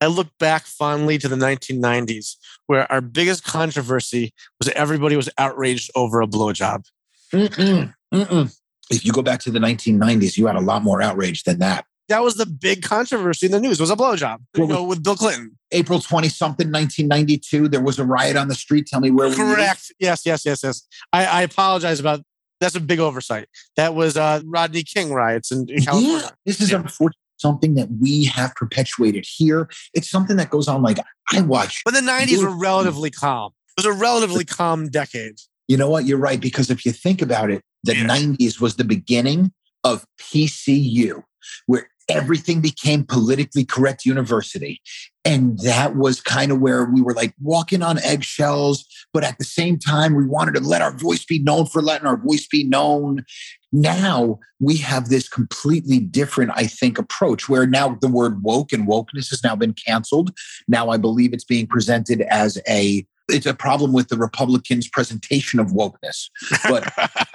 I look back fondly to the 1990s, where our biggest controversy was everybody was outraged over a blowjob. Mm-mm, mm-mm. If you go back to the 1990s, you had a lot more outrage than that. That was the big controversy in the news. Was a blowjob, you know, with Bill Clinton. April 20 something, 1992. There was a riot on the street. Tell me where. Correct. Yes, yes, yes, yes. I, I apologize about that's a big oversight. That was uh, Rodney King riots in, California. Yeah, this is yeah. unfortunate. something that we have perpetuated here. It's something that goes on like I watch. But the 90s were relatively calm. It was a relatively calm decade. You know what? You're right. Because if you think about it, the yeah. 90s was the beginning of PCU, where everything became politically correct university. And that was kind of where we were like walking on eggshells. But at the same time, we wanted to let our voice be known for letting our voice be known. Now we have this completely different, I think, approach where now the word woke and wokeness has now been canceled. Now I believe it's being presented as a it's a problem with the Republicans' presentation of wokeness. But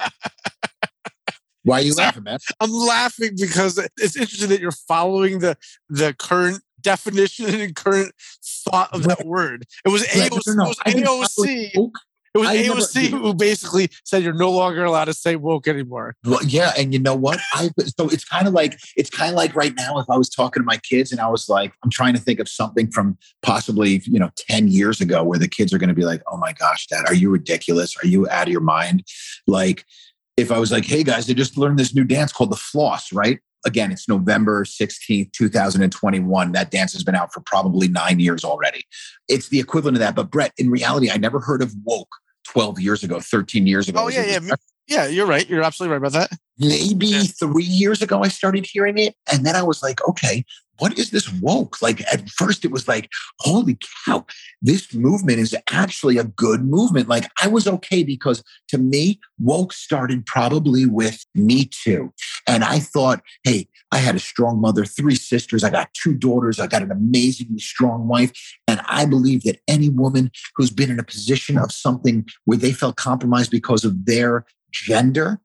why are you laughing, man? I'm laughing because it's interesting that you're following the the current definition and current thought of that word. It was AOC. No, no, no. It was AOC. It was I AOC never, who basically said you're no longer allowed to say woke anymore. Well, yeah, and you know what? I so it's kind of like it's kind of like right now if I was talking to my kids and I was like, I'm trying to think of something from possibly you know 10 years ago where the kids are going to be like, oh my gosh, dad, are you ridiculous? Are you out of your mind? Like if I was like, hey guys, I just learned this new dance called the floss, right? Again, it's November 16th, 2021. That dance has been out for probably nine years already. It's the equivalent of that. But Brett, in reality, I never heard of woke 12 years ago, 13 years ago. Oh, yeah, yeah. Yeah, you're right. You're absolutely right about that. Maybe yeah. three years ago, I started hearing it. And then I was like, okay, what is this woke? Like at first it was like, holy cow, this movement is actually a good movement. Like I was okay because to me, woke started probably with me too. And I thought, hey, I had a strong mother, three sisters. I got two daughters. I got an amazingly strong wife. And I believe that any woman who's been in a position of something where they felt compromised because of their gender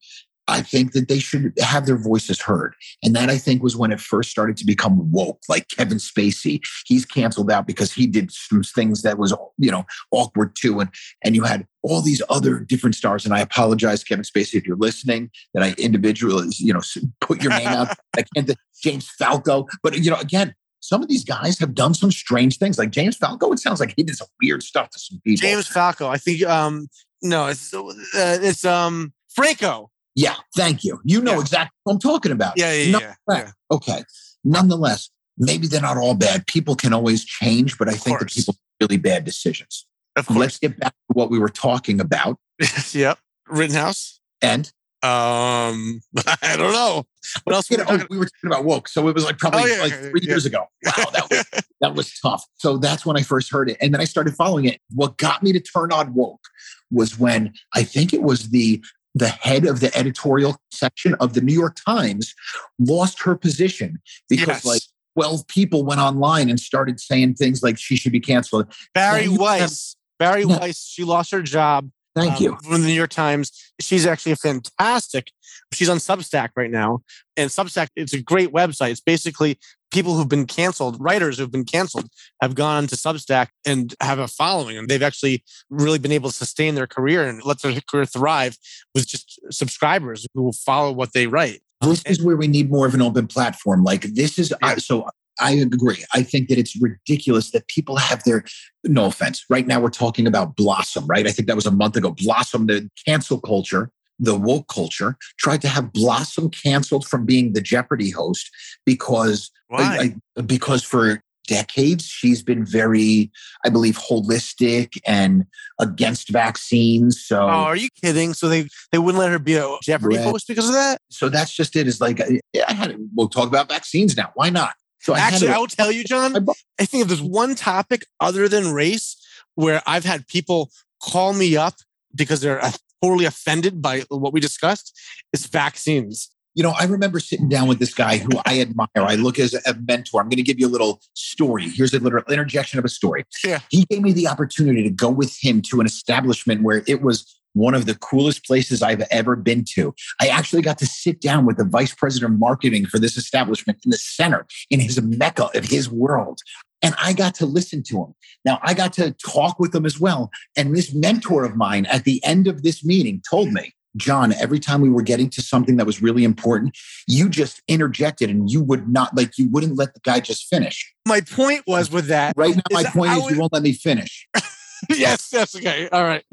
I think that they should have their voices heard. And that I think was when it first started to become woke, like Kevin Spacey. He's canceled out because he did some things that was, you know, awkward too. And and you had all these other different stars. And I apologize, Kevin Spacey, if you're listening, that I individually, you know, put your name out. I can't James Falco. But you know, again, some of these guys have done some strange things. Like James Falco, it sounds like he did some weird stuff to some people. James Falco, I think um no, it's uh, it's um Franco. Yeah, thank you. You know yeah. exactly what I'm talking about. Yeah, yeah, yeah, yeah. Okay. Nonetheless, maybe they're not all bad. People can always change, but I think that people really bad decisions. Of course. Let's get back to what we were talking about. yep. Rittenhouse. And um, I don't know. What else? You know, we were talking about woke, so it was like probably oh, yeah, like three yeah. years ago. Wow, that was that was tough. So that's when I first heard it, and then I started following it. What got me to turn on woke was when I think it was the the head of the editorial section of the New York Times lost her position because yes. like 12 people went online and started saying things like she should be canceled. Bari Weiss, have, Bari yeah. Weiss, she lost her job. Thank um, you. From the New York Times. She's actually a fantastic. She's on Substack right now. And Substack, it's a great website. It's basically people who've been canceled, writers who've been canceled, have gone to Substack and have a following. And they've actually really been able to sustain their career and let their career thrive with just subscribers who will follow what they write. This is where we need more of an open platform. Like this is yeah. so I agree. I think that it's ridiculous that people have their no offense. Right now we're talking about Blossom, right? I think that was a month ago. Blossom, the cancel culture the woke culture tried to have Blossom canceled from being the Jeopardy host because uh, I, I, because for decades she's been very, I believe, holistic and against vaccines. So, oh, are you kidding? So they they wouldn't let her be a Jeopardy host because of that? So that's just it. Is like uh, yeah, I had we'll talk about vaccines now. Why not? So actually, I, I will tell you, John. I think if there's one topic other than race where I've had people call me up because they're totally offended by what we discussed is vaccines. You know, I remember sitting down with this guy who I admire. I look as a mentor. I'm going to give you a little story. Here's a little interjection of a story. Yeah. He gave me the opportunity to go with him to an establishment where it was one of the coolest places I've ever been to. I actually got to sit down with the vice president of marketing for this establishment in the center, in his mecca of his world. And I got to listen to him. Now, I got to talk with him as well. And this mentor of mine at the end of this meeting told me, John, every time we were getting to something that was really important, you just interjected and you would not, like, you wouldn't let the guy just finish. My point was with that. Right now, my point is, would, you won't let me finish. yes, yes, okay. All right.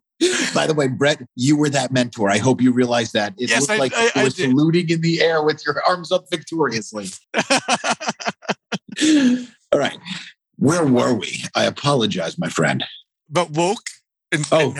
By the way, Brett, you were that mentor. I hope you realize that. It Yes, looked I- like I- you were saluting in the air with your arms up victoriously. All right. Where were we? I apologize, my friend. but woke and, Oh.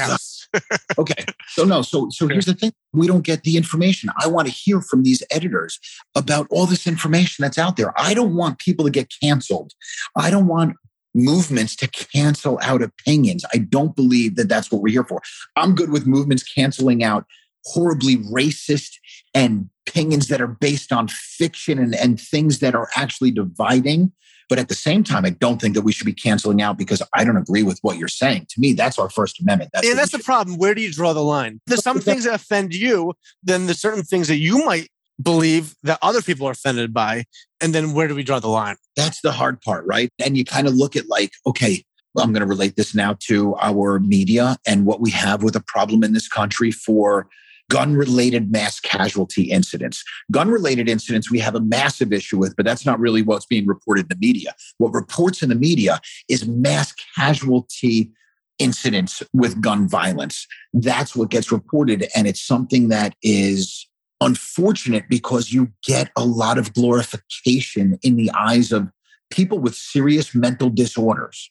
Okay. So no, so so here's the thing. We don't get the information. I want to hear from these editors about all this information that's out there. I don't want people to get canceled. I don't want movements to cancel out opinions. I don't believe that that's what we're here for. I'm good with movements canceling out horribly racist and opinions that are based on fiction and, and things that are actually dividing. But at the same time, I don't think that we should be canceling out because I don't agree with what you're saying. To me, that's our First Amendment. That's what that's the problem. Where do you draw the line? There's some things that offend you, then there's certain things that you might believe that other people are offended by. And then where do we draw the line? that's the hard part, right? And you kind of look at like, okay, well, I'm going to relate this now to our media and what we have with a problem in this country for gun related mass casualty incidents. Gun related incidents, we have a massive issue with, but that's not really what's being reported in the media. What reports in the media is mass casualty incidents with gun violence. That's what gets reported. And it's something that is unfortunate because you get a lot of glorification in the eyes of people with serious mental disorders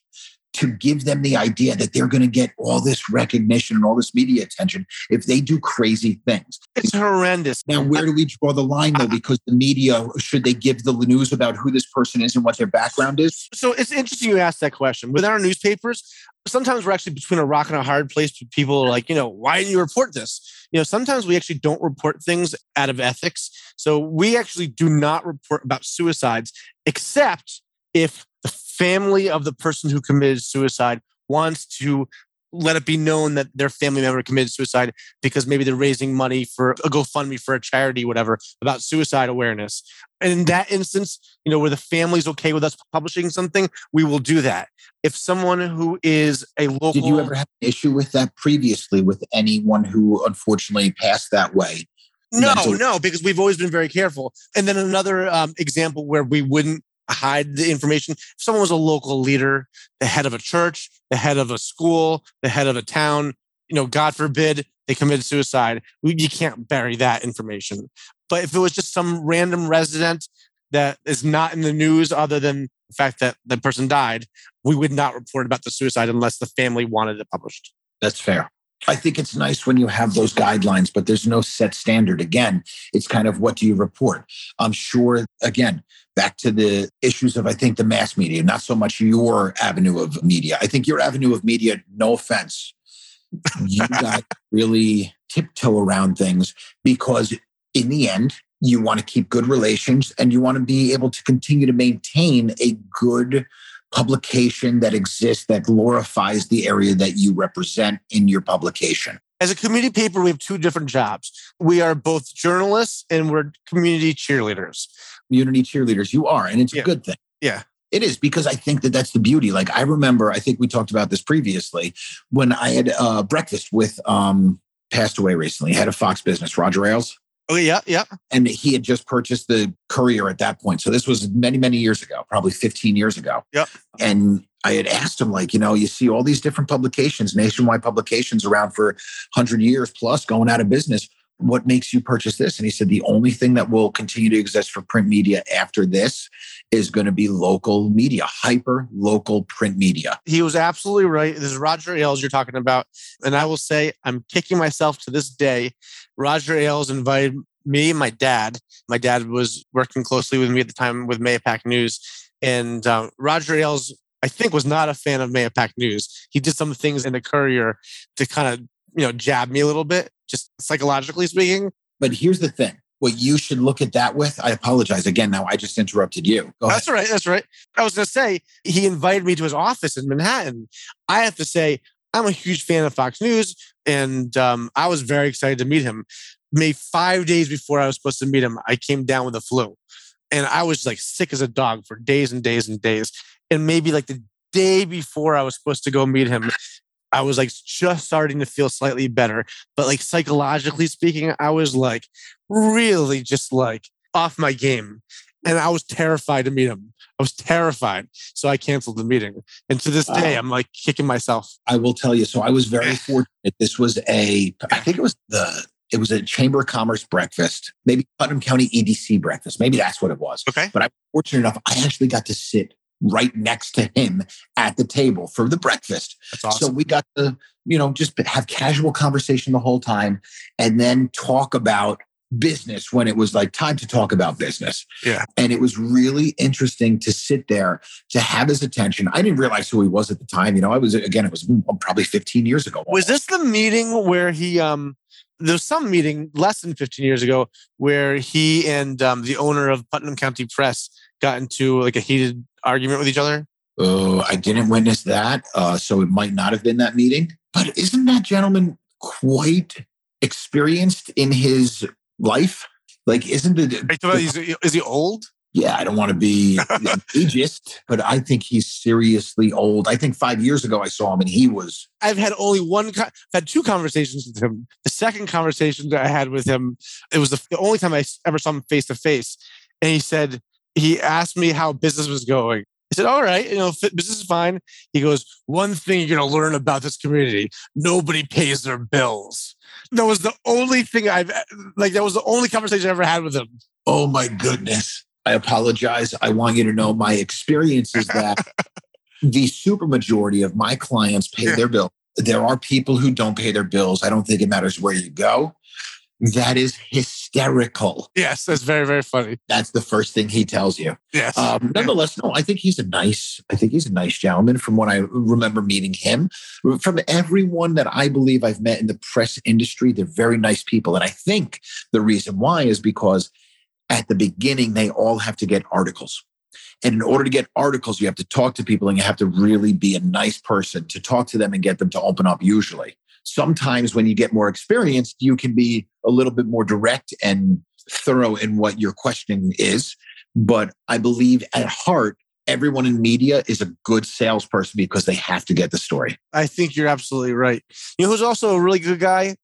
to give them the idea that they're going to get all this recognition and all this media attention if they do crazy things. It's horrendous. Now, where do we draw the line though? Because the media, should they give the news about who this person is and what their background is? So it's interesting you asked that question. With our newspapers, sometimes we're actually between a rock and a hard place. People are like, you know, why didn't you report this? You know, sometimes we actually don't report things out of ethics. So we actually do not report about suicides, except if the family of the person who committed suicide wants to let it be known that their family member committed suicide because maybe they're raising money for a GoFundMe for a charity, whatever, about suicide awareness. And in that instance, you know, where the family's okay with us publishing something, we will do that. If someone who is a local, Did you ever have an issue with that previously with anyone who unfortunately passed that way? no, no, because we've always been very careful. And then another um, example where we wouldn't hide the information. If someone was a local leader, the head of a church, the head of a school, the head of a town, you know, God forbid they committed suicide, we, you can't bury that information. But if it was just some random resident that is not in the news other than the fact that the person died, we would not report about the suicide unless the family wanted it published. That's fair. I think it's nice when you have those guidelines, but there's no set standard. Again, it's kind of what do you report? I'm sure, again, back to the issues of, I think, the mass media, not so much your avenue of media. I think your avenue of media, no offense, you got really tiptoe around things because in the end, you want to keep good relations and you want to be able to continue to maintain a good publication that exists that glorifies the area that you represent in your publication. As a community paper, we have two different jobs. We are both journalists and we're community cheerleaders. Community cheerleaders, you are, and it's Yeah. a good thing. Yeah. It is because I think that that's the beauty. Like I remember, I think we talked about this previously when I had uh, breakfast with um, passed away recently, head of Fox Business, Roger Ailes. Oh, yeah, yeah. and he had just purchased the courier at that point so this was many many years ago probably 15 years ago Yeah. and i had asked him like you know you see all these different publications nationwide publications around for 100 years plus going out of business what makes you purchase this and he said the only thing that will continue to exist for print media after this is going to be local media hyper local print media He was absolutely right. This is Roger Ailes you're talking about. And I will say, I'm kicking myself to this day. Roger Ailes invited me and my dad. My dad was working closely with me at the time with Mahopac News. And um, Roger Ailes, I think, was not a fan of Mahopac News. He did some things in the courier to kind of, you know, jab me a little bit, just psychologically speaking. but here's the thing what you should look at that with i apologize again now i just interrupted you. That's all right. That's right. I was going to say, he invited me to his office in Manhattan. I have to say, I'm a huge fan of Fox News, and um, I was very excited to meet him. Maybe five days before I was supposed to meet him, I came down with the flu, and I was like sick as a dog for days and days and days. And maybe like the day before I was supposed to go meet him, I was like just starting to feel slightly better. But like psychologically speaking, I was like really just like off my game. and I was terrified to meet him. I was terrified. So I canceled the meeting. And to this day, I'm like kicking myself. I will tell you. So I was very fortunate. This was a, I think it was the, it was a Chamber of Commerce breakfast, maybe Putnam County EDC breakfast. Maybe that's what it was. Okay. But I'm fortunate enough, I actually got to sit right next to him at the table for the breakfast. Awesome. So we got to, you know, just have casual conversation the whole time and then talk about business when it was like time to talk about business. Yeah. And it was really interesting to sit there to have his attention. I didn't realize who he was at the time. You know, I was again, it was probably 15 years ago. Was this the meeting where he um there's some meeting less than 15 years ago where he and um, the owner of Putnam County Press got into like a heated argument with each other? Oh, I didn't witness that. Uh, so it might not have been that meeting. But isn't that gentleman quite experienced in his life? Like, isn't it? about is he old? Yeah, I don't want to be ageist, but I think he's seriously old. I think five years ago I saw him and he was I've had only one. I've had two conversations with him. The second conversation that I had with him, it was the, the only time I ever saw him face to face, and he said he asked me how business was going. I said, "All right, you know, business is fine." He goes, "One thing you're going to learn about this community: nobody pays their bills." That was the only thing I've like. That was the only conversation I ever had with him. Oh my goodness. I apologize. I want you to know my experience is that the supermajority of my clients pay Yeah. their bill. There are people who don't pay their bills. I don't think it matters where you go. That is hysterical. Yes, that's very very funny. That's the first thing he tells you. Yes, Um, nonetheless, no, I think he's a nice, I think he's a nice gentleman from what I remember meeting him. From everyone that I believe I've met in the press industry, they're very nice people. And I think the reason why is because at the beginning, they all have to get articles. And in order to get articles, you have to talk to people and you have to really be a nice person to talk to them and get them to open up, usually. Sometimes when you get more experienced, you can be a little bit more direct and thorough in what your questioning is. But I believe at heart, everyone in media is a good salesperson because they have to get the story. I think you're absolutely right. You know who's also a really good guy?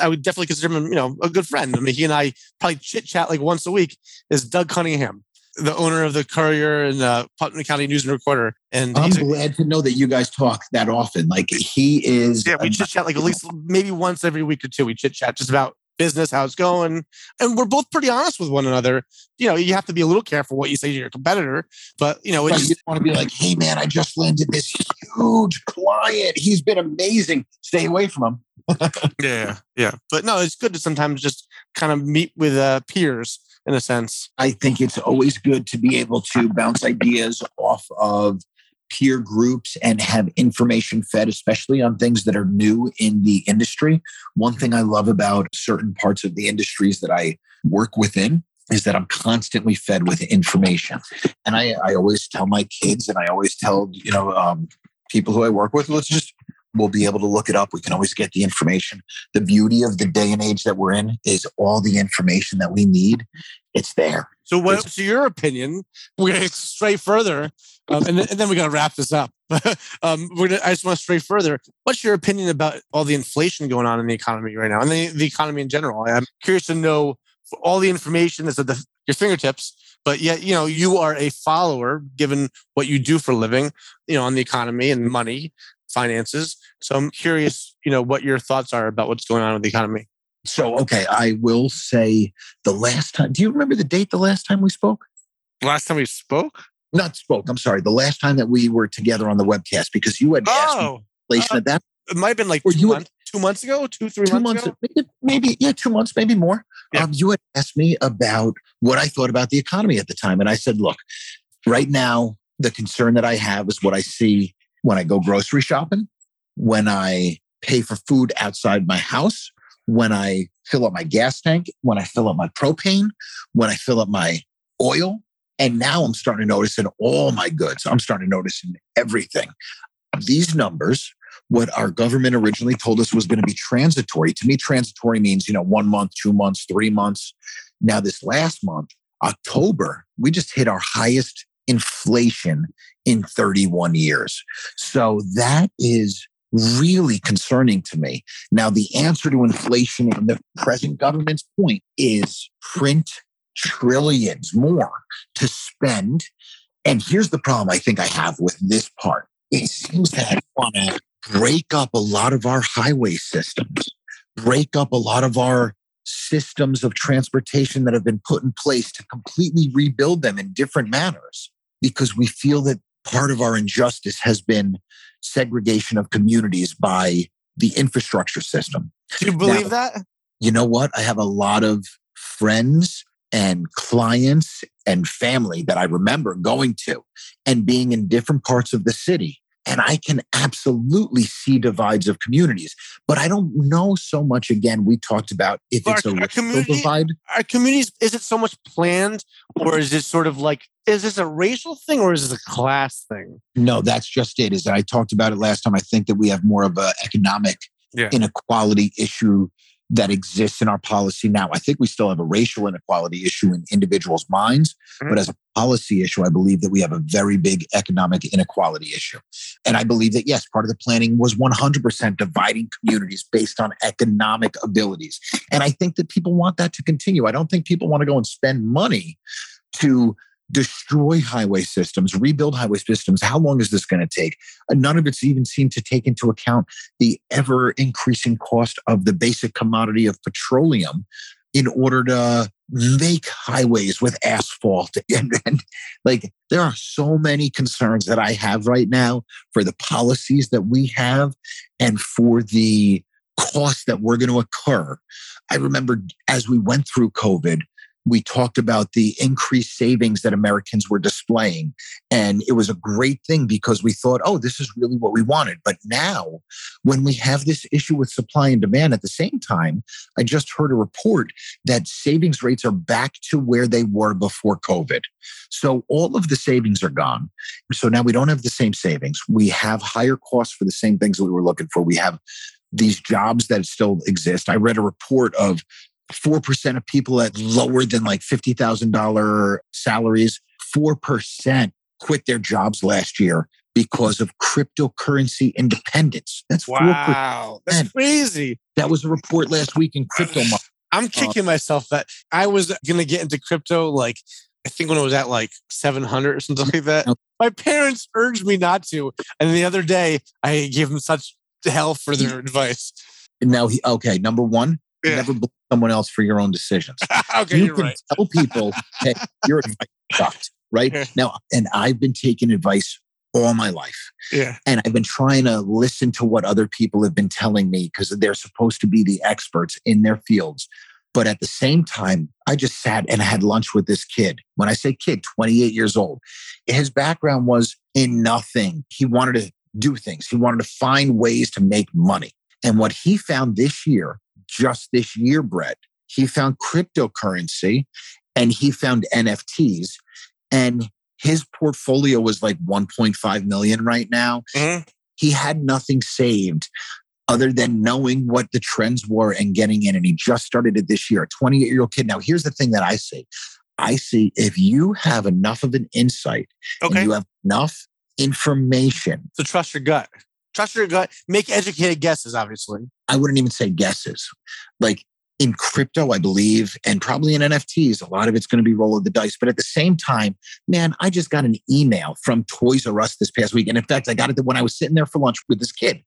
I would definitely consider him, you know, a good friend. I mean, he and I probably chit chat like once a week. Is Doug Cunningham, the owner of the Courier and uh, Putnam County News and Recorder, and I'm glad to know that you guys talk that often. Like he is. yeah, we chit chat like at least maybe once every week or two. We chit chat just about business, how it's going, and we're both pretty honest with one another. You know, you have to be a little careful what you say to your competitor, but you know, it's you want to be like, hey man, I just landed this huge client. He's been amazing. Stay away from him. yeah, yeah. But no, it's good to sometimes just kind of meet with uh, peers in a sense. I think it's always good to be able to bounce ideas off of peer groups and have information fed, especially on things that are new in the industry. One thing I love about certain parts of the industries that I work within is that I'm constantly fed with information. And I, I always tell my kids and I always tell, you know, um, people who I work with, let's just, we'll be able to look it up. We can always get the information. The beauty of the day and age that we're in is all the information that we need. It's there. So, what's your opinion? We're going to stray further, um, and, then, and then we're going to wrap this up. um, we're gonna, I just want to stray further. What's your opinion about all the inflation going on in the economy right now, and the, the economy in general? I'm curious to know all the information that's at the, your fingertips, but yet you know you are a follower, given what you do for a living, you know, on the economy and money, finances. So I'm curious, you know, what your thoughts are about what's going on with the economy. So, okay, I will say the last time, do you remember the date the last time we spoke? Last time we spoke. Not spoke, I'm sorry, the last time that we were together on the webcast because you had asked me Oh, uh, at that it might have been like two you had- months, two months ago, two, three two months, months, ago. maybe, maybe, yeah, two months, maybe more. Yeah. Um, you had asked me about what I thought about the economy at the time. And I said, look, right now, the concern that I have is what I see when I go grocery shopping, when I pay for food outside my house, when I fill up my gas tank, when I fill up my propane, when I fill up my oil. And now I'm starting to notice in all my goods, I'm starting to notice in everything. These numbers, what our government originally told us was going to be transitory. To me, transitory means, you know, one month, two months, three months. Now, this last month, October, we just hit our highest inflation in 31 years. So that is really concerning to me. Now, the answer to inflation in the present government's point is print trillions more to spend. And here's the problem I think I have with this part. It seems that I want to break up a lot of our highway systems, break up a lot of our systems of transportation that have been put in place to completely rebuild them in different manners because we feel that part of our injustice has been segregation of communities by the infrastructure system. Do you believe now, that? You know what? I have a lot of friends and clients and family that I remember going to and being in different parts of the city. And I can absolutely see divides of communities, but I don't know so much. Again, we talked about if but it's our, a our community, divide. Our communities, is it so much planned or is it sort of like, is this a racial thing or is this a class thing? No, that's just it. Is that I talked about it last time. I think that we have more of an economic yeah. inequality issue that exists in our policy now. I think we still have a racial inequality issue in individuals' minds, mm-hmm. but as a policy issue, I believe that we have a very big economic inequality issue. And I believe that, yes, part of the planning was 100% dividing communities based on economic abilities. And I think that people want that to continue. I don't think people want to go and spend money to destroy highway systems, rebuild highway systems. How long is this going to take? Uh, none of it's even seemed to take into account the ever increasing cost of the basic commodity of petroleum in order to make highways with asphalt. And, and like there are so many concerns that I have right now for the policies that we have and for the costs that we're going to occur. I remember as we went through COVID, we talked about the increased savings that Americans were displaying. And it was a great thing because we thought, oh, this is really what we wanted. But now, when we have this issue with supply and demand at the same time, I just heard a report that savings rates are back to where they were before COVID. So all of the savings are gone. So now we don't have the same savings. We have higher costs for the same things that we were looking for. We have these jobs that still exist. I read a report of 4% of people at lower than like $50,000 salaries, 4% quit their jobs last year because of cryptocurrency independence. That's wow. 4%. That's crazy. That was a report last week in crypto. I'm kicking uh, myself that I was going to get into crypto like I think when it was at like 700 or something like that. My parents urged me not to. And the other day I gave them such hell for their advice. Now, he, okay, number one, yeah. never blame someone else for your own decisions. okay, you can right. tell people, hey, your advice sucked, right? Yeah. Now, and I've been taking advice all my life. Yeah. And I've been trying to listen to what other people have been telling me because they're supposed to be the experts in their fields. But at the same time, I just sat and had lunch with this kid. When I say kid, 28 years old, his background was in nothing. He wanted to do things, he wanted to find ways to make money. And what he found this year just this year, Brett. He found cryptocurrency and he found NFTs. And his portfolio was like 1.5 million right now. Mm-hmm. He had nothing saved other than knowing what the trends were and getting in. And he just started it this year, a 28 year old kid. Now, here's the thing that I see I see if you have enough of an insight okay. and you have enough information. So trust your gut. Trust your gut. Make educated guesses, obviously. I wouldn't even say guesses. Like in crypto, I believe, and probably in NFTs, a lot of it's going to be roll of the dice. But at the same time, man, I just got an email from Toys R Us this past week. And in fact, I got it when I was sitting there for lunch with this kid.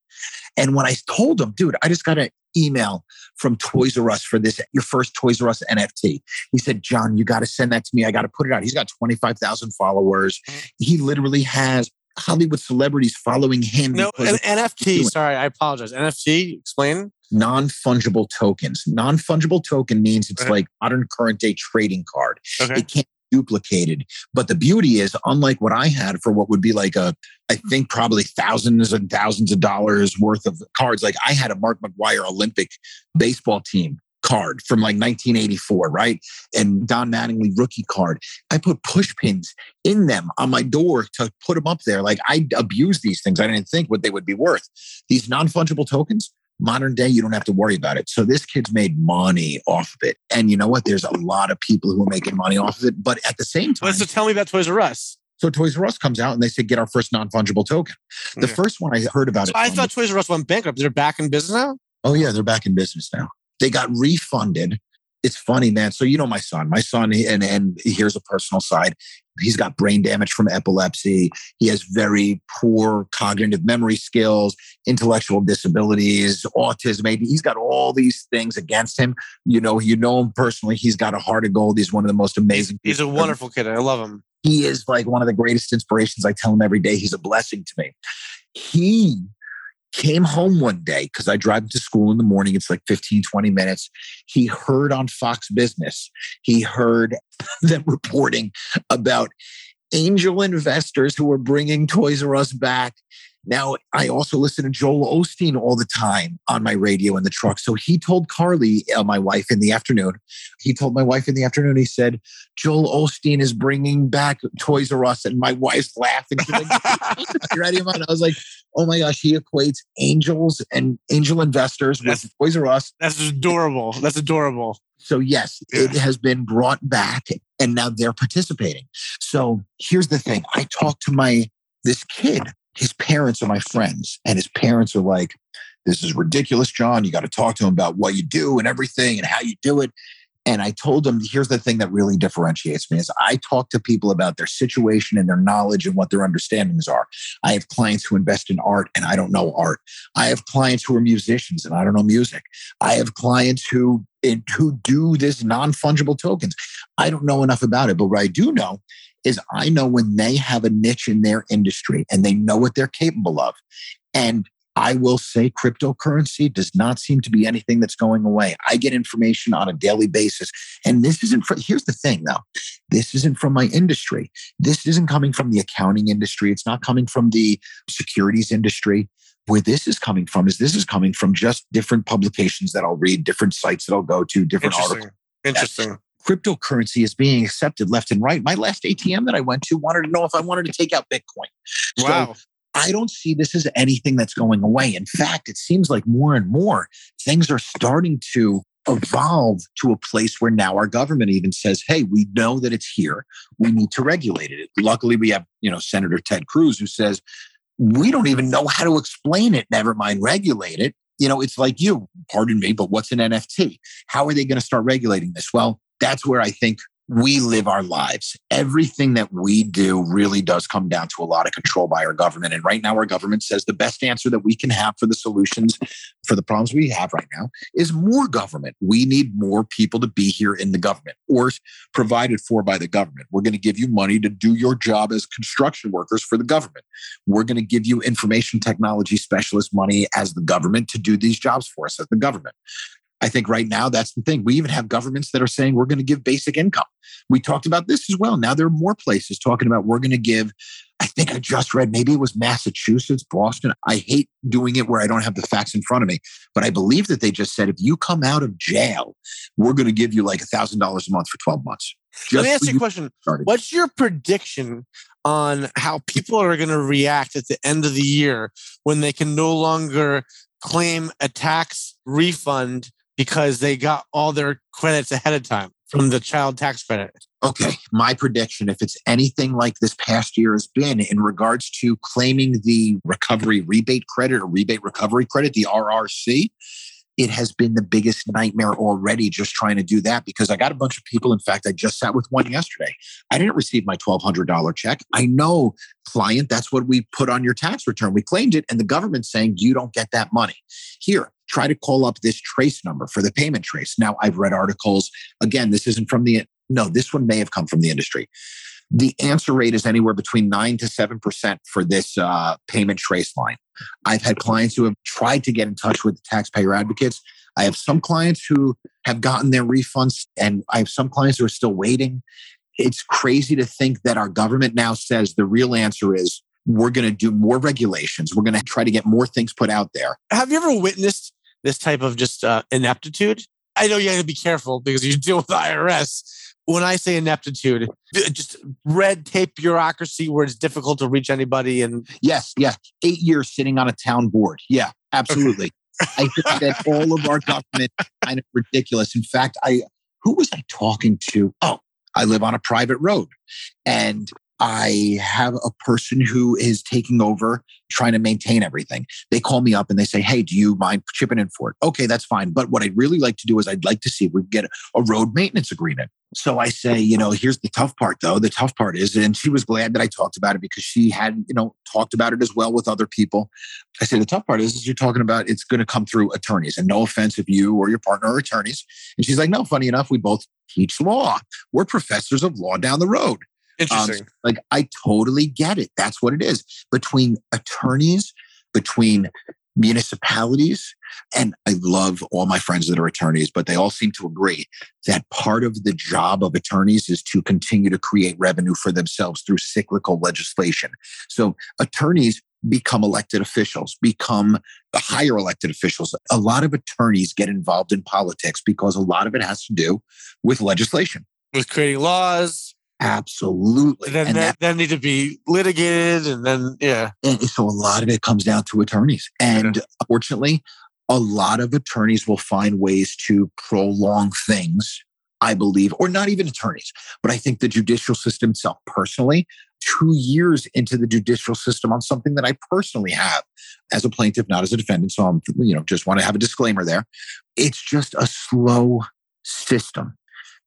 And when I told him, dude, I just got an email from Toys R Us for this, your first Toys R Us NFT. He said, John, you got to send that to me. I got to put it out. He's got 25,000 followers. Mm. He literally has Hollywood celebrities following him. No, an NFT. Sorry, I apologize. NFT. Explain. Non fungible tokens. Non fungible token means it's okay. like modern current day trading card. Okay. It can't be duplicated. But the beauty is, unlike what I had for what would be like a, I think probably thousands and thousands of dollars worth of cards. Like I had a Mark McGwire Olympic baseball team card from like 1984, right? And Don Mattingly rookie card. I put push pins in them on my door to put them up there. Like I abused these things. I didn't think what they would be worth. These non fungible tokens, modern day, you don't have to worry about it. So this kid's made money off of it. And you know what? There's a lot of people who are making money off of it. But at the same time, so tell me about Toys R Us. So Toys R Us comes out and they say, get our first non fungible token. The first one I heard about so it. I thought Toys R Us went bankrupt. They're back in business now? Oh, yeah, they're back in business now. They got refunded it's funny, man. So you know my son, my son, and and here's a personal side. He's got brain damage from epilepsy. He has very poor cognitive memory skills, intellectual disabilities, autism. He's got all these things against him. You know, you know him personally. He's got a heart of gold. He's one of the most amazing. He's a wonderful kid. I love him. He is like one of the greatest inspirations. I tell him every day. He's a blessing to me. He came home one day because I drive him to school in the morning. It's like 15, 20 minutes. He heard on Fox Business, he heard them reporting about angel investors who were bringing Toys R Us back now, I also listen to Joel Osteen all the time on my radio in the truck. So he told Carly, uh, my wife, in the afternoon, he told my wife in the afternoon, he said, Joel Osteen is bringing back Toys R Us. And my wife's laughing. She's like, ready? I was like, oh my gosh, he equates angels and angel investors that's, with Toys R Us. That's adorable. That's adorable. So, yes, yeah. it has been brought back and now they're participating. So, here's the thing I talked to my this kid his parents are my friends, and his parents are like, This is ridiculous, John. You got to talk to him about what you do and everything and how you do it. And I told him, here's the thing that really differentiates me is I talk to people about their situation and their knowledge and what their understandings are. I have clients who invest in art and I don't know art. I have clients who are musicians and I don't know music. I have clients who who do this non-fungible tokens. I don't know enough about it, but what I do know is I know when they have a niche in their industry and they know what they're capable of. And I will say cryptocurrency does not seem to be anything that's going away. I get information on a daily basis. And this isn't, for, here's the thing though this isn't from my industry. This isn't coming from the accounting industry. It's not coming from the securities industry. Where this is coming from is this is coming from just different publications that I'll read, different sites that I'll go to, different Interesting. articles. Interesting cryptocurrency is being accepted left and right. My last ATM that I went to wanted to know if I wanted to take out Bitcoin. Wow. So I don't see this as anything that's going away. In fact, it seems like more and more things are starting to evolve to a place where now our government even says, "Hey, we know that it's here. We need to regulate it." Luckily, we have you know Senator Ted Cruz who says we don't even know how to explain it. Never mind regulate it. You know, it's like you. Pardon me, but what's an NFT? How are they going to start regulating this? Well, that's where I think we live our lives. Everything that we do really does come down to a lot of control by our government. And right now, our government says the best answer that we can have for the solutions for the problems we have right now is more government. We need more people to be here in the government or provided for by the government. We're going to give you money to do your job as construction workers for the government. We're going to give you information technology specialist money as the government to do these jobs for us as the government. I think right now that's the thing. We even have governments that are saying we're going to give basic income. We talked about this as well. Now there are more places talking about we're going to give. I think I just read maybe it was Massachusetts, Boston. I hate doing it where I don't have the facts in front of me, but I believe that they just said if you come out of jail, we're going to give you like a thousand dollars a month for twelve months. Just Let me ask you a question. Started. What's your prediction on how people are going to react at the end of the year when they can no longer claim a tax refund because they got all their credits ahead of time from the child tax credit. Okay. My prediction, if it's anything like this past year has been in regards to claiming the recovery rebate credit or rebate recovery credit, the RRC, it has been the biggest nightmare already just trying to do that because I got a bunch of people. In fact, I just sat with one yesterday. I didn't receive my $1,200 check. I know, client, that's what we put on your tax return. We claimed it, and the government's saying you don't get that money. Here, try to call up this trace number for the payment trace. Now, I've read articles. Again, this isn't from the, no, this one may have come from the industry. The answer rate is anywhere between 9 to 7% for this uh, payment trace line. I've had clients who have tried to get in touch with the taxpayer advocates. I have some clients who have gotten their refunds, and I have some clients who are still waiting. It's crazy to think that our government now says the real answer is we're going to do more regulations. We're going to try to get more things put out there. Have you ever witnessed this type of just uh, ineptitude. I know you have to be careful because you deal with the IRS. When I say ineptitude, just red tape bureaucracy where it's difficult to reach anybody. And yes, yes, eight years sitting on a town board. Yeah, absolutely. I think that all of our government kind of ridiculous. In fact, I who was I talking to? Oh, I live on a private road, and I have a person who is taking over, trying to maintain everything. They call me up and they say, Hey, do you mind chipping in for it? Okay, that's fine. But what I'd really like to do is I'd like to see if we get a road maintenance agreement. So I say, you know, here's the tough part though. The tough part is, and she was glad that I talked about it because she had, you know, talked about it as well with other people. I say the tough part is, is you're talking about it's going to come through attorneys. And no offense if you or your partner are attorneys. And she's like, no, funny enough, we both teach law. We're professors of law down the road. Interesting. Um, like I totally get it. That's what it is. Between attorneys, between municipalities, and I love all my friends that are attorneys, but they all seem to agree that part of the job of attorneys is to continue to create revenue for themselves through cyclical legislation. So attorneys become elected officials, become the higher elected officials. A lot of attorneys get involved in politics because a lot of it has to do with legislation. With creating laws, Absolutely. And then, and that, that need to be litigated. And then, yeah. And so a lot of it comes down to attorneys. And yeah. unfortunately, a lot of attorneys will find ways to prolong things, I believe, or not even attorneys, but I think the judicial system itself personally, two years into the judicial system on something that I personally have as a plaintiff, not as a defendant. So I'm, you know, just want to have a disclaimer there. It's just a slow system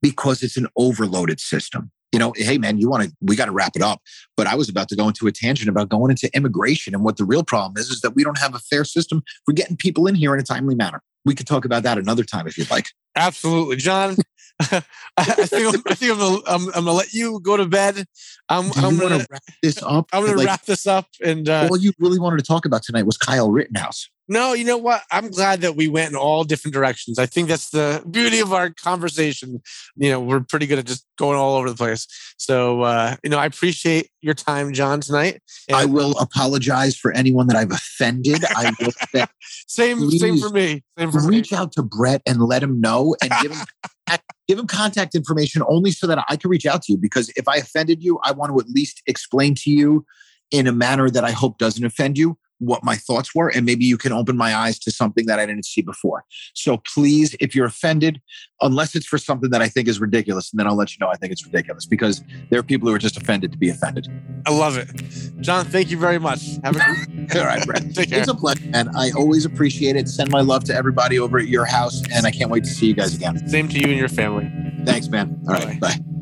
because it's an overloaded system you know, hey man, you want to, we got to wrap it up. But I was about to go into a tangent about going into immigration. And what the real problem is, is that we don't have a fair system for getting people in here in a timely manner. We could talk about that another time if you'd like. Absolutely. John, I, think, I'm, I think I'm gonna, I'm, I'm, gonna let you go to bed. I'm, I'm gonna wrap this up. I'm gonna like, wrap this up. And uh, all you really wanted to talk about tonight was Kyle Rittenhouse. No, you know what? I'm glad that we went in all different directions. I think that's the beauty of our conversation. You know, we're pretty good at just going all over the place. So, uh, you know, I appreciate your time, John, tonight. And I will apologize for anyone that I've offended. I will same, same for me. Same for reach me. out to Brett and let him know and give him give him contact information only so that I can reach out to you. Because if I offended you, I want to at least explain to you in a manner that I hope doesn't offend you what my thoughts were and maybe you can open my eyes to something that I didn't see before. So please, if you're offended, unless it's for something that I think is ridiculous, and then I'll let you know I think it's ridiculous because there are people who are just offended to be offended. I love it. John, thank you very much. Have a good All right, Brett. It's a pleasure. And I always appreciate it. Send my love to everybody over at your house. And I can't wait to see you guys again. Same to you and your family. Thanks, man. All right. Bye. bye.